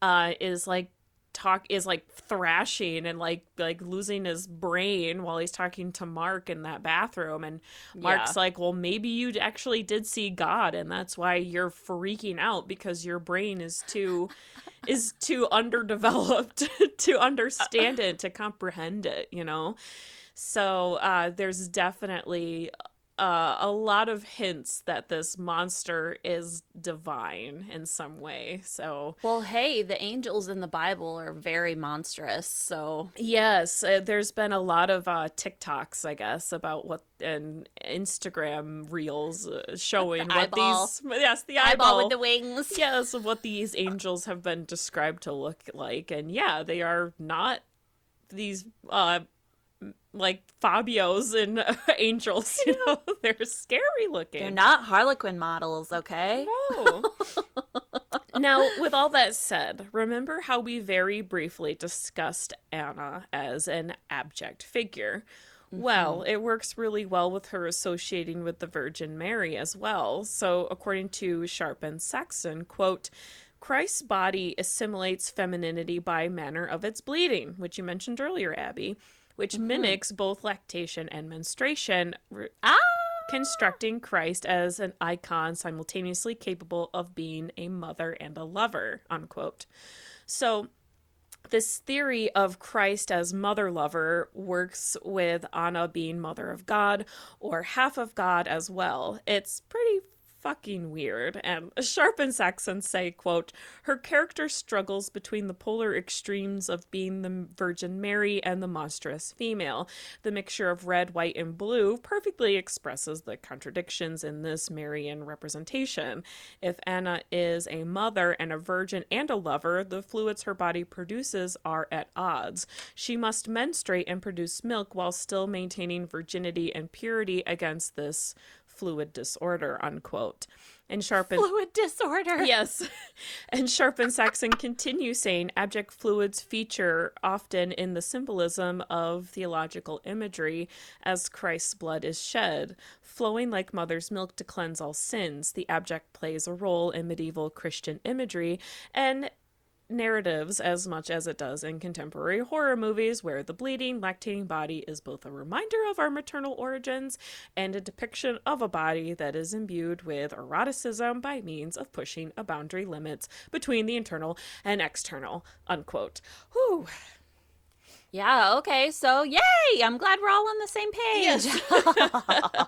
uh is like talk is like thrashing and like like losing his brain while he's talking to mark in that bathroom and mark's Yeah. like well maybe you actually did see god and that's why you're freaking out because your brain is too is too underdeveloped to understand it to comprehend it you know so uh, there's definitely uh, a lot of hints that this monster is divine in some way. So well hey the angels in the bible are very monstrous so yes, uh, there's been a lot of uh, TikToks, I guess, about what and Instagram reels uh, showing The what eyeball. these yes the eyeball eyeball with the wings yes what these angels have been described to look like and yeah they are not these uh like fabios and uh, angels you know? They're scary looking. They're not harlequin models okay? No. Now, with all that said, remember how we very briefly discussed Anna as an abject figure? Well, it works really well with her associating with the Virgin Mary as well. So, according to Sharp and Saxon, quote, Christ's body assimilates femininity by manner of its bleeding, which you mentioned earlier, Abby, which mimics both lactation and menstruation, re- Ah! constructing Christ as an icon simultaneously capable of being a mother and a lover, unquote. So, this theory of Christ as mother lover works with Anna being mother of God or half of God as well. It's pretty fucking weird. And Sharp and Saxon say, quote, her character struggles between the polar extremes of being the Virgin Mary and the monstrous female. The mixture of red, white, and blue perfectly expresses the contradictions in this Marian representation. If Anna is a mother and a virgin and a lover, the fluids her body produces are at odds. She must menstruate and produce milk while still maintaining virginity and purity against this fluid disorder, unquote. And Sharp and Fluid disorder. Yes. And Sharp and Saxon continue saying abject fluids feature often in the symbolism of theological imagery as Christ's blood is shed. Flowing like mother's milk to cleanse all sins, the abject plays a role in medieval Christian imagery and narratives as much as it does in contemporary horror movies, where the bleeding, lactating body is both a reminder of our maternal origins and a depiction of a body that is imbued with eroticism by means of pushing a boundary limits between the internal and external. Unquote. Whew. Yeah, okay. So, yay! I'm glad we're all on the same page. Yes.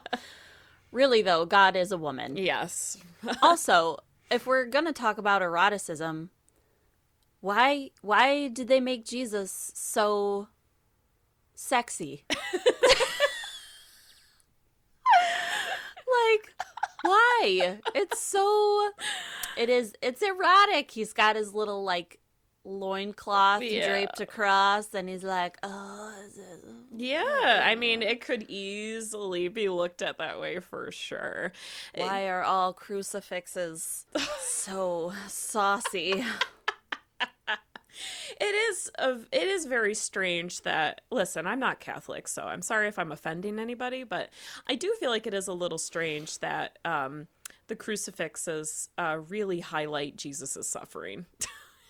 really, though, God is a woman. Yes. also, if we're going to talk about eroticism, why why did they make Jesus so sexy? like why? It's so it is it's erotic. He's got his little like loincloth Yeah. draped across and he's like, "Oh, Yeah. I mean, it could easily be looked at that way for sure. why are all crucifixes so saucy?" It is a, it is very strange that listen, I'm not Catholic, so I'm sorry if I'm offending anybody, but I do feel like it is a little strange that um, the crucifixes uh, really highlight Jesus' suffering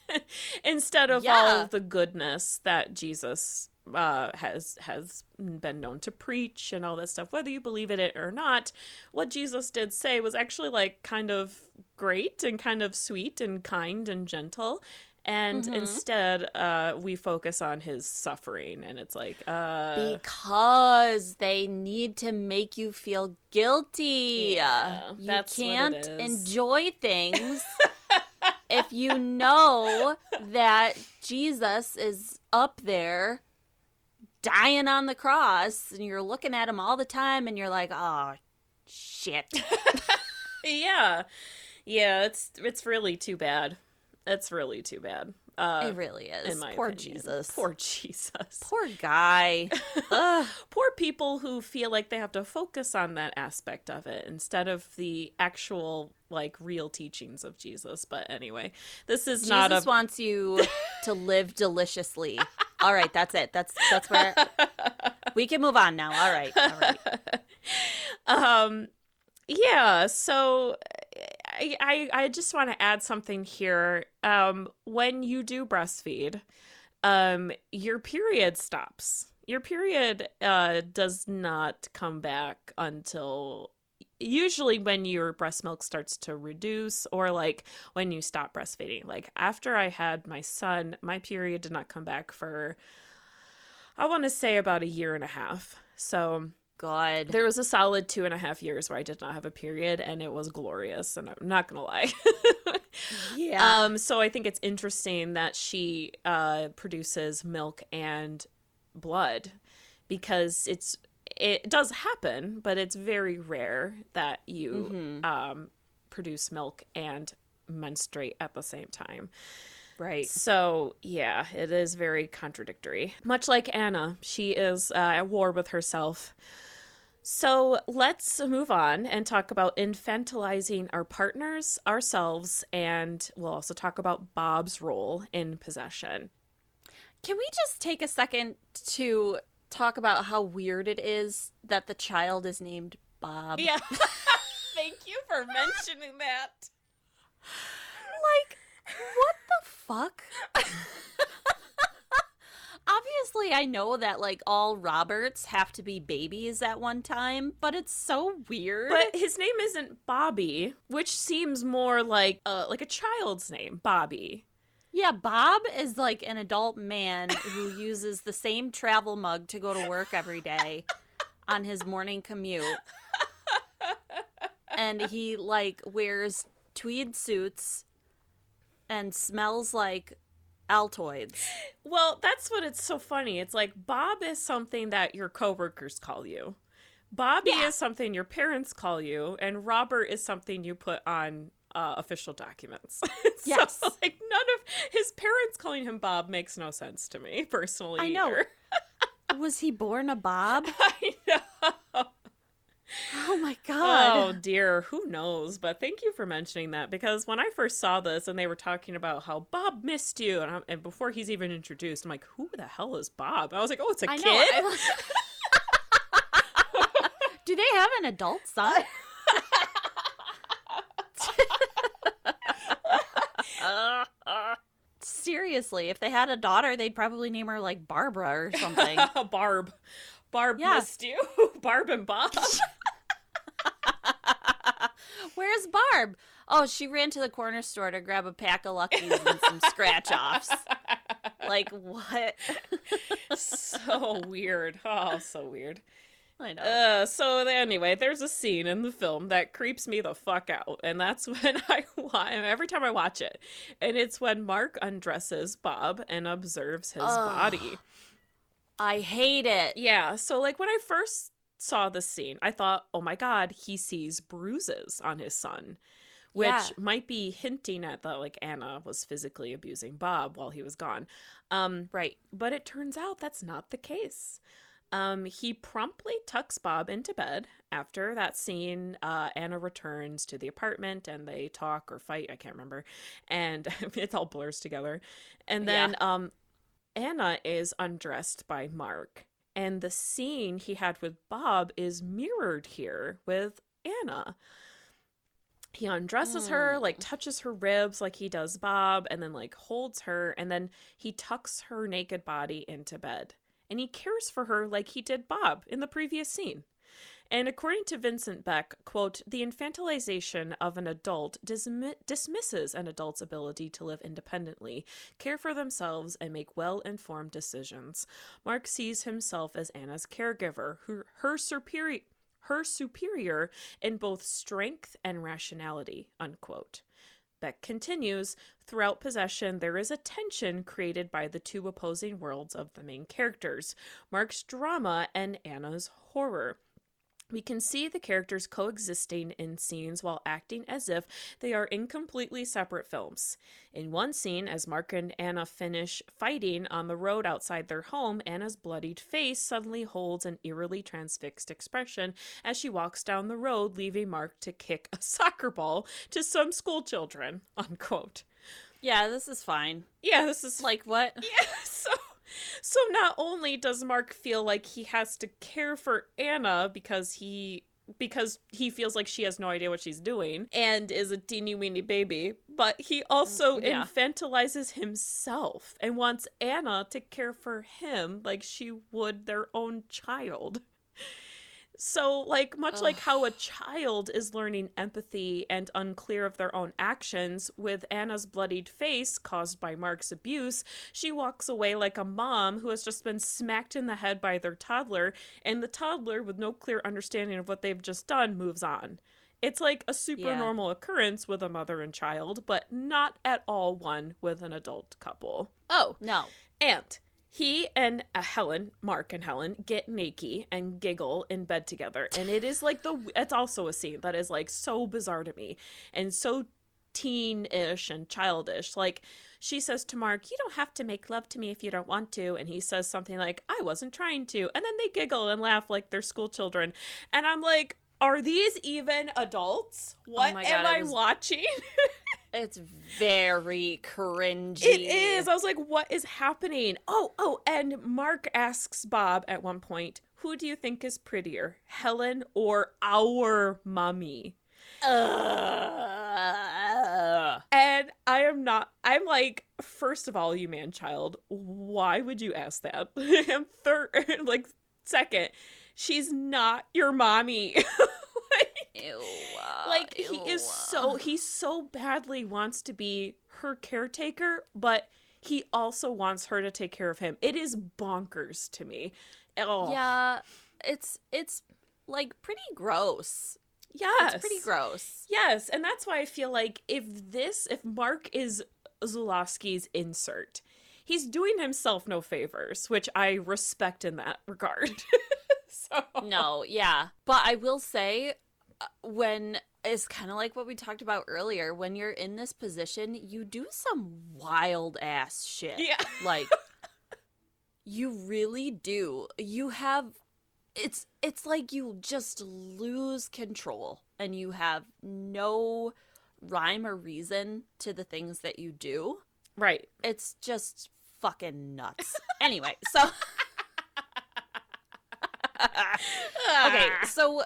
instead of all of the goodness that Jesus uh, has has been known to preach and all that stuff. Whether you believe in it or not, what Jesus did say was actually like kind of great and kind of sweet and kind and gentle. And instead, uh, we focus on his suffering, and it's like, uh, Because they need to make you feel guilty. Yeah, you can't enjoy things if you know that Jesus is up there dying on the cross and you're looking at him all the time and you're like, oh, shit. yeah, yeah, it's it's really too bad. It's really too bad. Uh, it really is. Poor opinion. Jesus. Poor Jesus. Poor guy. Poor people who feel like they have to focus on that aspect of it instead of the actual like real teachings of Jesus. But anyway, this is not Jesus a wants you to live deliciously. All right, that's it. That's that's where we can move on now. All right, all right. um yeah so i i, just want to add something here. Um when you do breastfeed um your period stops. Your period uh does not come back until usually when your breast milk starts to reduce or like when you stop breastfeeding. Like after i had my son my period did not come back for i want to say about a year and a half. So God. there was a solid two and a half years where I did not have a period, and it was glorious. And I'm not gonna lie. Yeah. um, so I think it's interesting that she uh, produces milk and blood because it's it does happen, but it's very rare that you um, produce milk and menstruate at the same time. right. So, yeah, it is very contradictory. Much like Anna, she is uh, at war with herself. So let's move on and talk about infantilizing our partners, ourselves, and we'll also talk about Bob's role in possession. Can we just take a second to talk about how weird it is that the child is named Bob? Yeah. Thank you for mentioning that. Like, what the fuck? Obviously, I know that like all Roberts have to be babies at one time, but it's so weird. But his name isn't Bobby, which seems more like uh, like a child's name, Bobby. yeah, Bob is like an adult man who uses the same travel mug to go to work every day on his morning commute. And he like wears tweed suits and smells like Altoids. Well, that's what it's so funny. It's like Bob is something that your coworkers call you. Bobby Yeah. is something your parents call you, and Robert is something you put on uh, official documents. Yes. so, like none of his parents calling him Bob makes no sense to me personally. I know. Was he born a Bob? I know. Oh my oh, god. Oh dear, who knows? But thank you for mentioning that because when I first saw this and they were talking about how Bob missed you, and, I'm, and before he's even introduced, I'm like, who the hell is Bob? I was like, oh, it's a I know. kid. I- Do they have an adult son? Seriously, if they had a daughter, they'd probably name her like Barbara or something. Barb. Barb Yeah. missed you. Barb and Bob. Where's Barb? Oh, she ran to the corner store to grab a pack of Luckies and some scratch offs. Like, what? so weird. Oh, so weird. I know. Uh, so anyway, there's a scene in the film that creeps me the fuck out, and that's when I wa- every time I watch it, and it's when Mark undresses Bob and observes his Ugh. body. I hate it. Yeah, so like when I first saw this scene, I thought, oh my god, he sees bruises on his son, which Yeah. might be hinting at that like Anna was physically abusing Bob while he was gone. Um, Right. but it turns out that's not the case. Um, he promptly tucks Bob into bed. After that scene, uh, Anna returns to the apartment and they talk or fight. I can't remember. And it all blurs together. And then um, Anna is undressed by Mark. And the scene he had with Bob is mirrored here with Anna. He undresses her, hmm. like touches her ribs like he does Bob, and then like holds her, and then he tucks her naked body into bed. And he cares for her like he did Bob in the previous scene. And according to Vincent Beck, quote, the infantilization of an adult dismi- dismisses an adult's ability to live independently, care for themselves, and make well informed decisions. Mark sees himself as Anna's caregiver, who, her superior her superior in both strength and rationality, unquote. Beck continues Throughout possession, there is a tension created by the two opposing worlds of the main characters Mark's drama and Anna's horror. We can see the characters coexisting in scenes while acting as if they are in completely separate films. In one scene, as Mark and Anna finish fighting on the road outside their home, Anna's bloodied face suddenly holds an eerily transfixed expression as she walks down the road, leaving Mark to kick a soccer ball to some school children. Unquote. Yeah, this is fine. Yeah, this is Like, what? yeah, so so not only does Mark feel like he has to care for Anna because he because he feels like she has no idea what she's doing and is a teeny weeny baby, but he also mm, Yeah. infantilizes himself and wants Anna to care for him like she would their own child. So, like, much like how a child is learning empathy and unclear of their own actions, with Anna's bloodied face caused by Mark's abuse, she walks away like a mom who has just been smacked in the head by their toddler, and the toddler, with no clear understanding of what they've just done, moves on. It's like a super Yeah. normal occurrence with a mother and child, but not at all one with an adult couple. Oh, No. and he and uh, Helen, Mark and Helen, get naked and giggle in bed together. And it is like the, it's also a scene that is like so bizarre to me and so teen-ish and childish. Like she says to Mark, "You don't have to make love to me if you don't want to," and he says something like, "I wasn't trying to," and then they giggle and laugh like they're school children, and I'm like, "Are these even adults? What my am God, it I was- watching?" It's very cringy. It is. I was like, what is happening? Oh, oh, and Mark asks Bob at one point, who do you think is prettier, Helen or our mommy? Ugh. And I am not, I'm like, first of all, you man child, why would you ask that? and third, like, second, she's not your mommy. like, Ew. like he is so he so badly wants to be her caretaker but he also wants her to take care of him it is bonkers to me oh Yeah, it's it's like pretty gross. yes It's pretty gross. yes and that's why i feel like if this if mark is zulawski's insert he's doing himself no favors which i respect in that regard so No, yeah. But I will say when it's kind of like what we talked about earlier, when you're in this position, you do some wild ass shit. yeah Like you really do. You have it's it's like you just lose control and you have no rhyme or reason to the things that you do. right It's just fucking nuts. anyway, so okay, so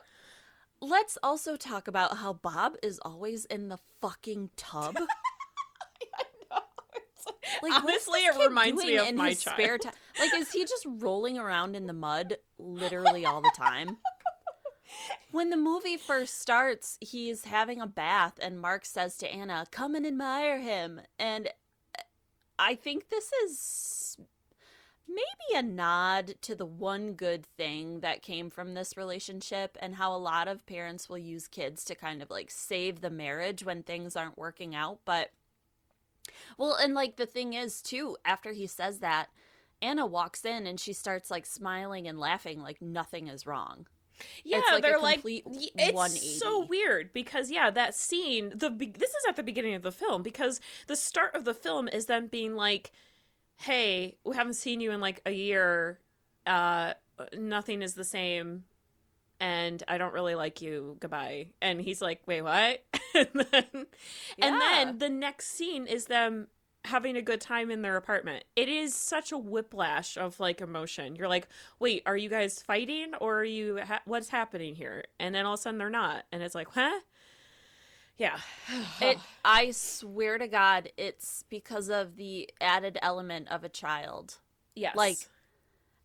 let's also talk about how Bob is always in the fucking tub. Like, Honestly, it reminds me of in my his child. spare time. Like, is he just rolling around in the mud literally all the time? When the movie first starts, he's having a bath, and Mark says to Anna, "Come and admire him." And uh, I think this is maybe a nod to the one good thing that came from this relationship, and how a lot of parents will use kids to kind of like save the marriage when things aren't working out, but. Well, and like the thing is too, after he says that, Anna walks in and she starts like smiling and laughing like nothing is wrong. Yeah, It's like they're like it's so weird because yeah, that scene the this is at the beginning of the film because the start of the film is them being like, "Hey, we haven't seen you in like a year. Uh, nothing is the same." And I don't really like you. Goodbye. And he's like, "Wait, what?" and then, and then the next scene is them having a good time in their apartment. It is such a whiplash of like emotion. You're like, wait, are you guys fighting or are you? Ha- what's happening here? And then all of a sudden they're not, and it's like, huh? Yeah. It I swear to God, it's because of the added element of a child. yes. Like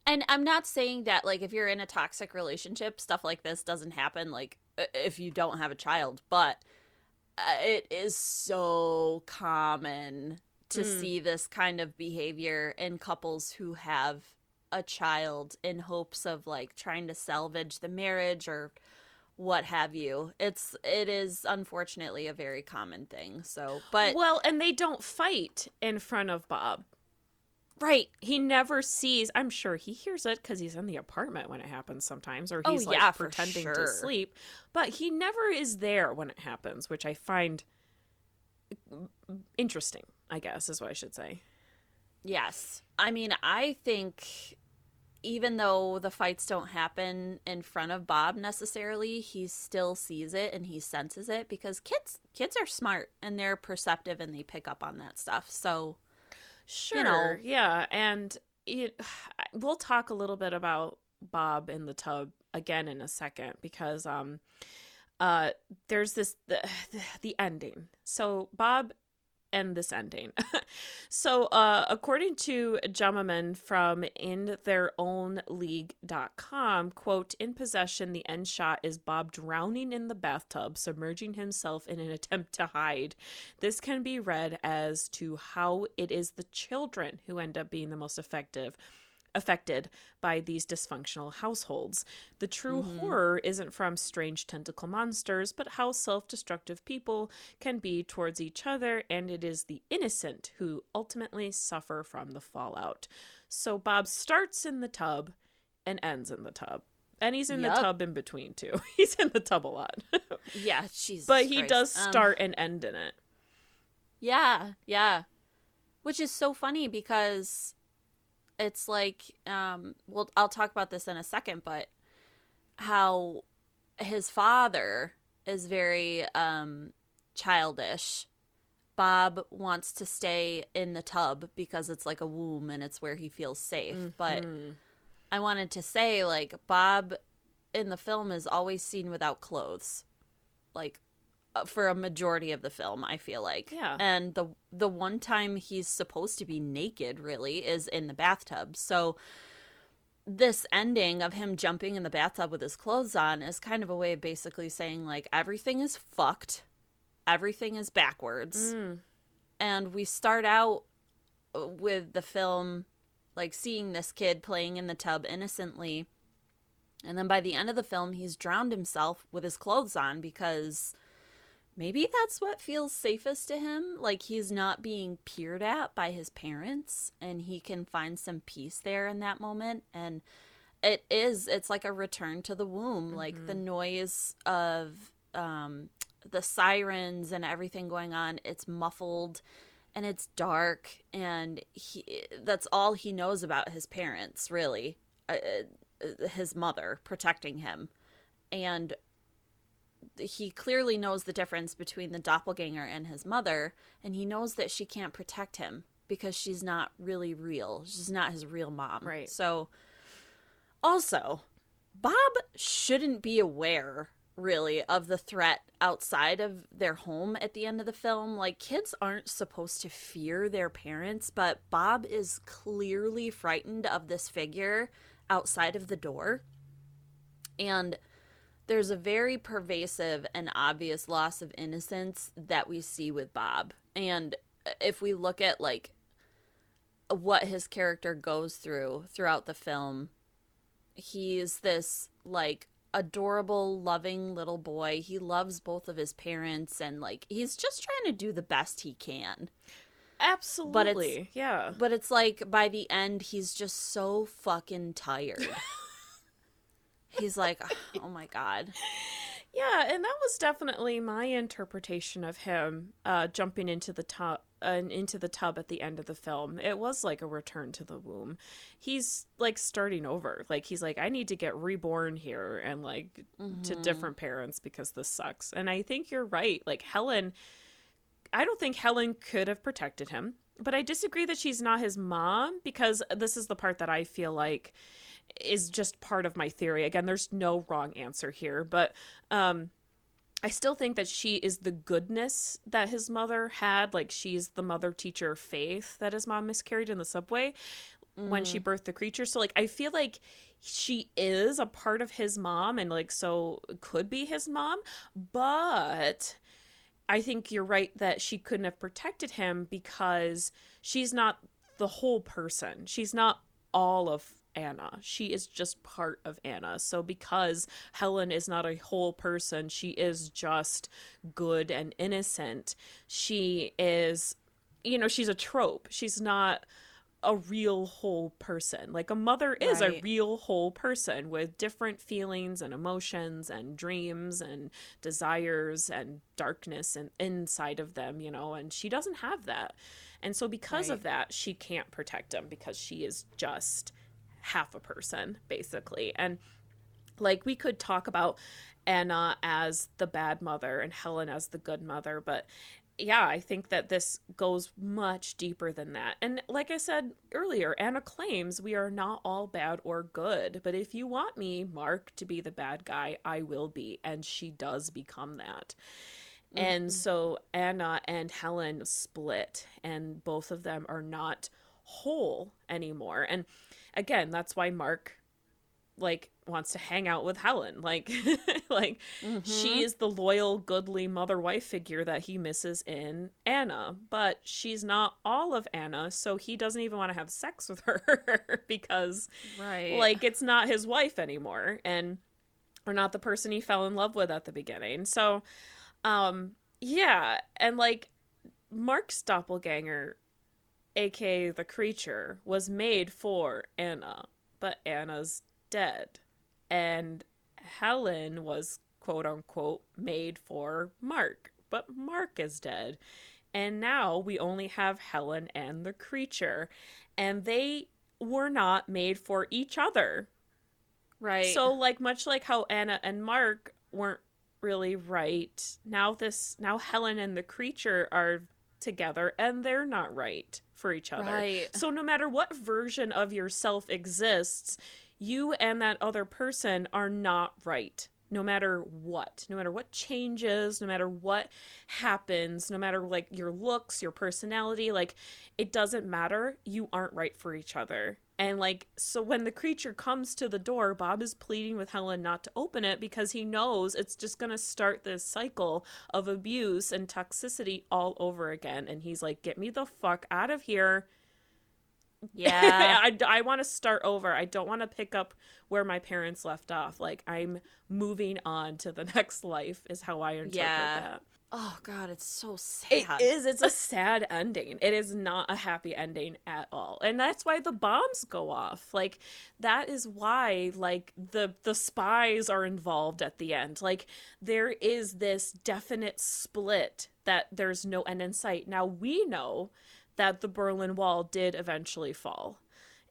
and I'm not saying that like if you're in a toxic relationship, stuff like this doesn't happen like if you don't have a child, but uh, it is so common to Mm. see this kind of behavior in couples who have a child in hopes of like trying to salvage the marriage or what have you. It's it is unfortunately a very common thing. So, but well, and they don't fight in front of Bob. right, He never sees. I'm sure he hears it because he's in the apartment when it happens sometimes, or Oh, he's like yeah, pretending to sleep. But he never is there when it happens, which I find interesting. I guess is what I should say. Yes. I mean, I think even though the fights don't happen in front of Bob necessarily, he still sees it and he senses it because kids kids are smart and they're perceptive and they pick up on that stuff. So, Sure. know. Yeah, and it, we'll talk a little bit about Bob in the tub again in a second because um uh there's this the the ending. So Bob and this ending. so uh according to Jummerman from in their own league.com, quote, in possession, the end shot is Bob drowning in the bathtub, submerging himself in an attempt to hide. This can be read as to how it is the children who end up being the most effective affected by these dysfunctional households. The true horror isn't from strange tentacle monsters, but how self destructive people can be towards each other, and it is the innocent who ultimately suffer from the fallout. So Bob starts in the tub and ends in the tub. And he's in Yup. the tub in between too. He's in the tub a lot. yeah, Jesus. but he Christ. does Um, start and end in it. Yeah, yeah. Which is so funny because it's like um well I'll talk about this in a second, but how his father is very um childish. Bob wants to stay in the tub because it's like a womb and it's where he feels safe. But I wanted to say like Bob in the film is always seen without clothes. Like for a majority of the film, I feel like. Yeah. And the the one time he's supposed to be naked really is in the bathtub. So this ending of him jumping in the bathtub with his clothes on is kind of a way of basically saying like everything is fucked. Everything is backwards. And we start out uh, with the film like seeing this kid playing in the tub innocently. And then by the end of the film, he's drowned himself with his clothes on because maybe that's what feels safest to him. Like he's not being peered at by his parents and he can find some peace there in that moment. And it is, it's like a return to the womb. Like the noise of um, the sirens and everything going on, it's muffled and it's dark. And he, that's all he knows about his parents, really. Uh, uh, his mother protecting him. And he clearly knows the difference between the doppelganger and his mother, and he knows that she can't protect him because she's not really real. She's not his real mom. Right. So, also, Bob shouldn't be aware, really, of the threat outside of their home at the end of the film. Like, kids aren't supposed to fear their parents, but Bob is clearly frightened of this figure outside of the door. And there's a very pervasive and obvious loss of innocence that we see with Bob. And uh, if we look at like what his character goes through throughout the film, he's this like adorable, loving little boy. He loves both of his parents and like he's just trying to do the best he can. Absolutely. yeah. But it's like by the end he's just so fucking tired. he's like, "Oh my god." Yeah, and that was definitely my interpretation of him uh, jumping into the tub uh, into the tub at the end of the film. It was like a return to the womb. He's like starting over. Like he's like, I need to get reborn here and like to different parents because this sucks. And I think you're right. Like Helen, I don't think Helen could have protected him. But I disagree that she's not his mom because this is the part that I feel like is just part of my theory. Again, there's no wrong answer here, but um I still think that she is the goodness that his mother had. Like she's the mother teacher faith that his mom miscarried in the subway when she birthed the creature. So like I feel like she is a part of his mom and like so could be his mom, but I think you're right that she couldn't have protected him because she's not the whole person. She's not all of Anna. She is just part of Anna. So because Helen is not a whole person, she is just good and innocent. She is you know, she's a trope. She's not a real whole person. Like a mother is a real whole person with different feelings and emotions and dreams and desires and darkness and inside of them, you know, and she doesn't have that. And so because of that, she can't protect him because she is just half a person basically. And like we could talk about Anna as the bad mother and Helen as the good mother, but yeah, I think that this goes much deeper than that. And like I said earlier, Anna claims we are not all bad or good, but if you want me, Mark, to be the bad guy, I will be. And she does become that. And mm-hmm. so Anna and Helen split, and both of them are not whole anymore. And again, that's why Mark like wants to hang out with Helen. Like like she is the loyal, goodly mother wife figure that he misses in Anna, but she's not all of Anna, so he doesn't even want to have sex with her because Right. like it's not his wife anymore and or not the person he fell in love with at the beginning. So um yeah, and like Mark's doppelganger aka the creature was made for Anna, but Anna's dead. And Helen was quote unquote made for Mark, but Mark is dead. And now we only have Helen and the creature. And they were not made for each other. Right. So like much like how Anna and Mark weren't really right. Now this now Helen and the creature are together and they're not right for each other. Right. So no matter what version of yourself exists, you and that other person are not right. No matter what, no matter what changes, no matter what happens, no matter like your looks, your personality, like it doesn't matter. You aren't right for each other. And like, so when the creature comes to the door, Bob is pleading with Helen not to open it because he knows it's just going to start this cycle of abuse and toxicity all over again. And he's like, get me the fuck out of here. yeah. I, I want to start over. I don't want to pick up where my parents left off. Like, I'm moving on to the next life, is how I interpret Yeah. that. Oh god, it's so sad. It is. It's a sad ending. It is not a happy ending at all. And that's why the bombs go off. Like that is why like the the spies are involved at the end. Like there is this definite split that there's no end in sight. Now we know that the Berlin Wall did eventually fall.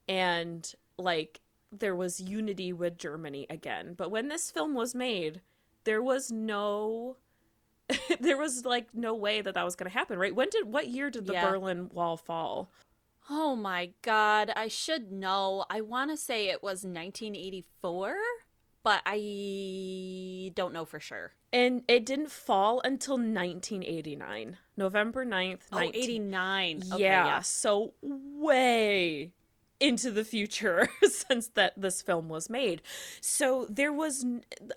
And like there was unity with Germany again. But when this film was made, there was no there was like no way that that was going to happen, right? When did what year did the Yeah. Berlin Wall fall? Oh my god, I should know. I want to say it was 1984, but I don't know for sure. And it didn't fall until 1989, November 9th. Oh, 19 89. Okay, yeah, so way into the future since that this film was made. So there was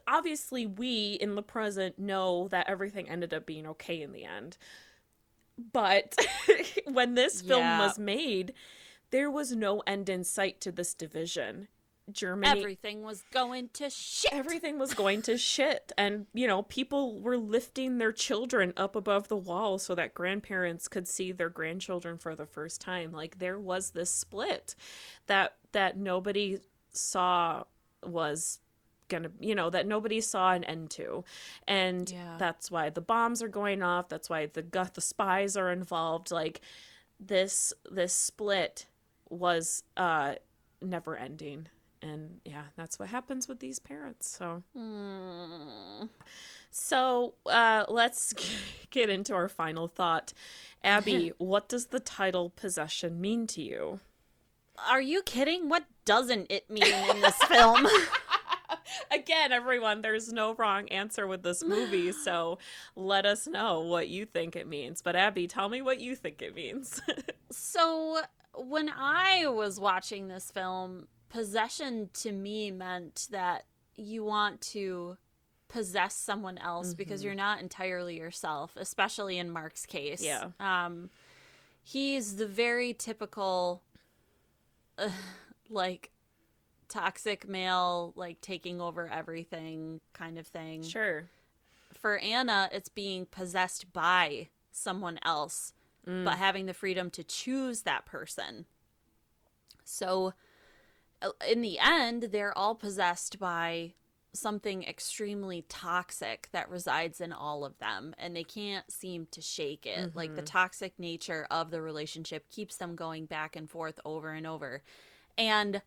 obviously we in the present know that everything ended up being okay in the end. But when this film Yeah. was made, there was no end in sight to this division. Germany. Everything was going to shit. everything was going to shit. And you know people were lifting their children up above the wall so that grandparents could see their grandchildren for the first time. Like there was this split that that nobody saw was gonna you know that nobody saw an end to. And Yeah. that's why the bombs are going off. That's why the the spies are involved. Like this this split was uh never ending and yeah that's what happens with these parents so. So uh let's get into our final thought. Abby what does the title possession mean to you? Are you kidding? What doesn't it mean in this film? again everyone there's no wrong answer with this movie so let us know what you think it means. But abby tell me what you think it means. So, when I was watching this film, possession to me meant that you want to possess someone else because you're not entirely yourself, especially in Mark's case. Yeah. Um he's the very typical uh, like toxic male like taking over everything kind of thing. sure For Anna, it's being possessed by someone else, but having the freedom to choose that person. So, Uh, in the end, they're all possessed by something extremely toxic that resides in all of them, and they can't seem to shake it. Like the mm-hmm. toxic nature of the relationship keeps them going back and forth over and over. And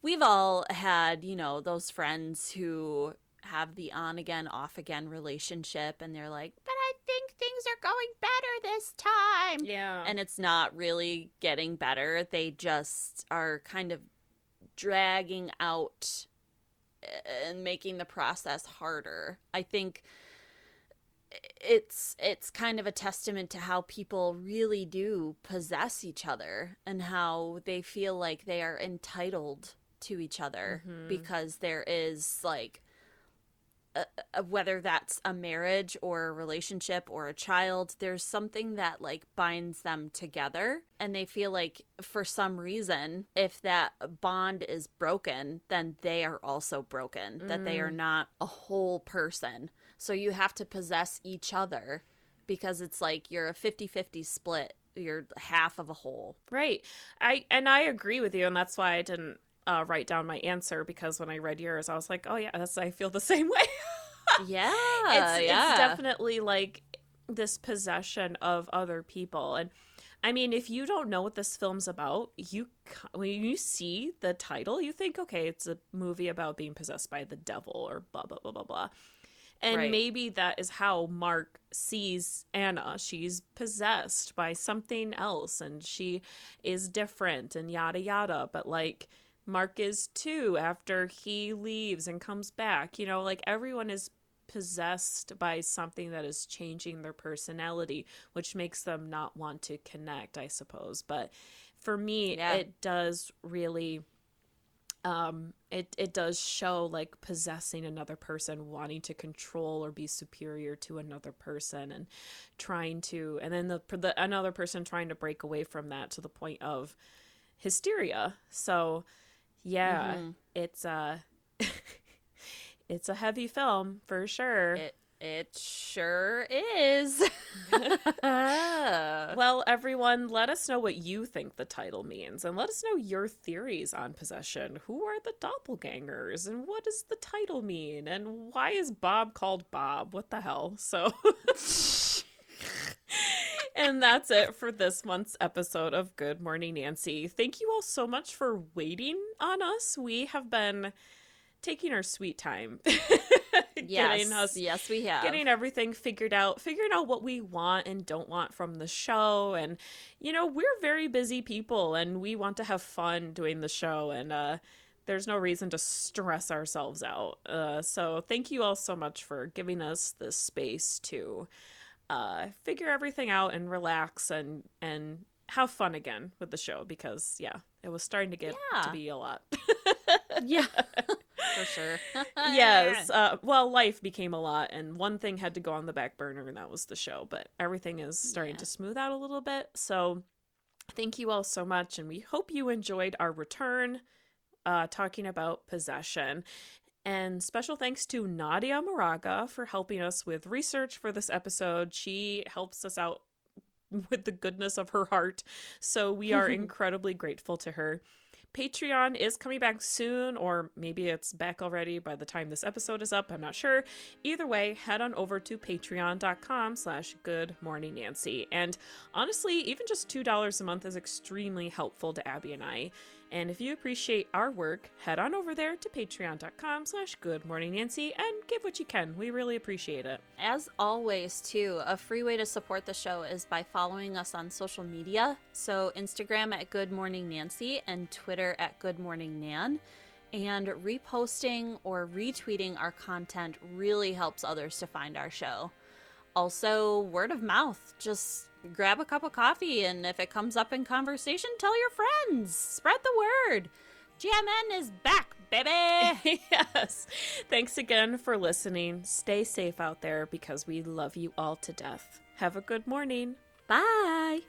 we've all had, you know, those friends who have the on again, off again relationship, and they're like, but I think things are going better this time. yeah And it's not really getting better. They just are kind of dragging out eh, and making the process harder. I think it's it's kind of a testament to how people really do possess each other and how they feel like they are entitled to each other mm-hmm. because there is like a, a- whether that's a marriage or a relationship or a child there's something that like binds them together. And they feel like for some reason if that bond is broken then they are also broken that they are mm. not a whole person. So you have to possess each other because it's like you're a 50-50 split. You're half of a whole. Right. I and I agree with you, and that's why I didn't uh, write down my answer because when I read yours, I was like, oh yeah, that's I feel the same way. yeah it's yeah it's definitely like this possession of other people and I mean, if you don't know what this film's about, you when you see the title, you think, okay, it's a movie about being possessed by the devil or blah blah blah blah blah. And Right. maybe that is how Mark sees Anna. She's possessed by something else and she is different and yada yada. But like Mark is too after he leaves and comes back. You know, like everyone is possessed by something that is changing their personality, which makes them not want to connect, I suppose. But for me, Yeah. it does really um it it does show like possessing another person wanting to control or be superior to another person and trying to and then the, the another person trying to break away from that to the point of hysteria so yeah it's uh it's a heavy film for sure It it sure is. Well, everyone, let us know what you think the title means and let us know your theories on possession. Who are the doppelgangers and what does the title mean? And why is Bob called Bob? What the hell? So. And that's it for this month's episode of Good Morning Nancy. Thank you all so much for waiting on us. We have been taking our sweet time yes, getting us yes, we have. getting everything figured out, figuring out what we want and don't want from the show. And, you know, we're very busy people and we want to have fun doing the show. And, uh, there's no reason to stress ourselves out. Uh, so thank you all so much for giving us this space to uh, figure everything out and relax and and have fun again with the show because yeah, it was starting to get Yeah. to be a lot. yeah, for sure. yes. Uh, well, life became a lot, and one thing had to go on the back burner, and that was the show. But everything is starting Yeah. to smooth out a little bit. So, thank you all so much, and we hope you enjoyed our return uh, talking about possession. And special thanks to Nadia Moraga for helping us with research for this episode. She helps us out with the goodness of her heart. So we are incredibly grateful to her. Patreon is coming back soon, or maybe it's back already by the time this episode is up. I'm not sure. Either way, head on over to patreon.com slash good morning Nancy. And honestly, even just $2 a month is extremely helpful to Abby and I. And if you appreciate our work, head on over there to patreon.com slash good morning Nancy and give what you can. We really appreciate it. As always, too, a free way to support the show is by following us on social media. So, Instagram at Good Morning Nancy and Twitter at Good Morning Nan. And reposting or retweeting our content really helps others to find our show. Also, word of mouth. Just grab a cup of coffee, and if it comes up in conversation, tell your friends. Spread the word. GMN is back, baby. yes. Thanks again for listening. Stay safe out there because we love you all to death. Have a good morning. Bye.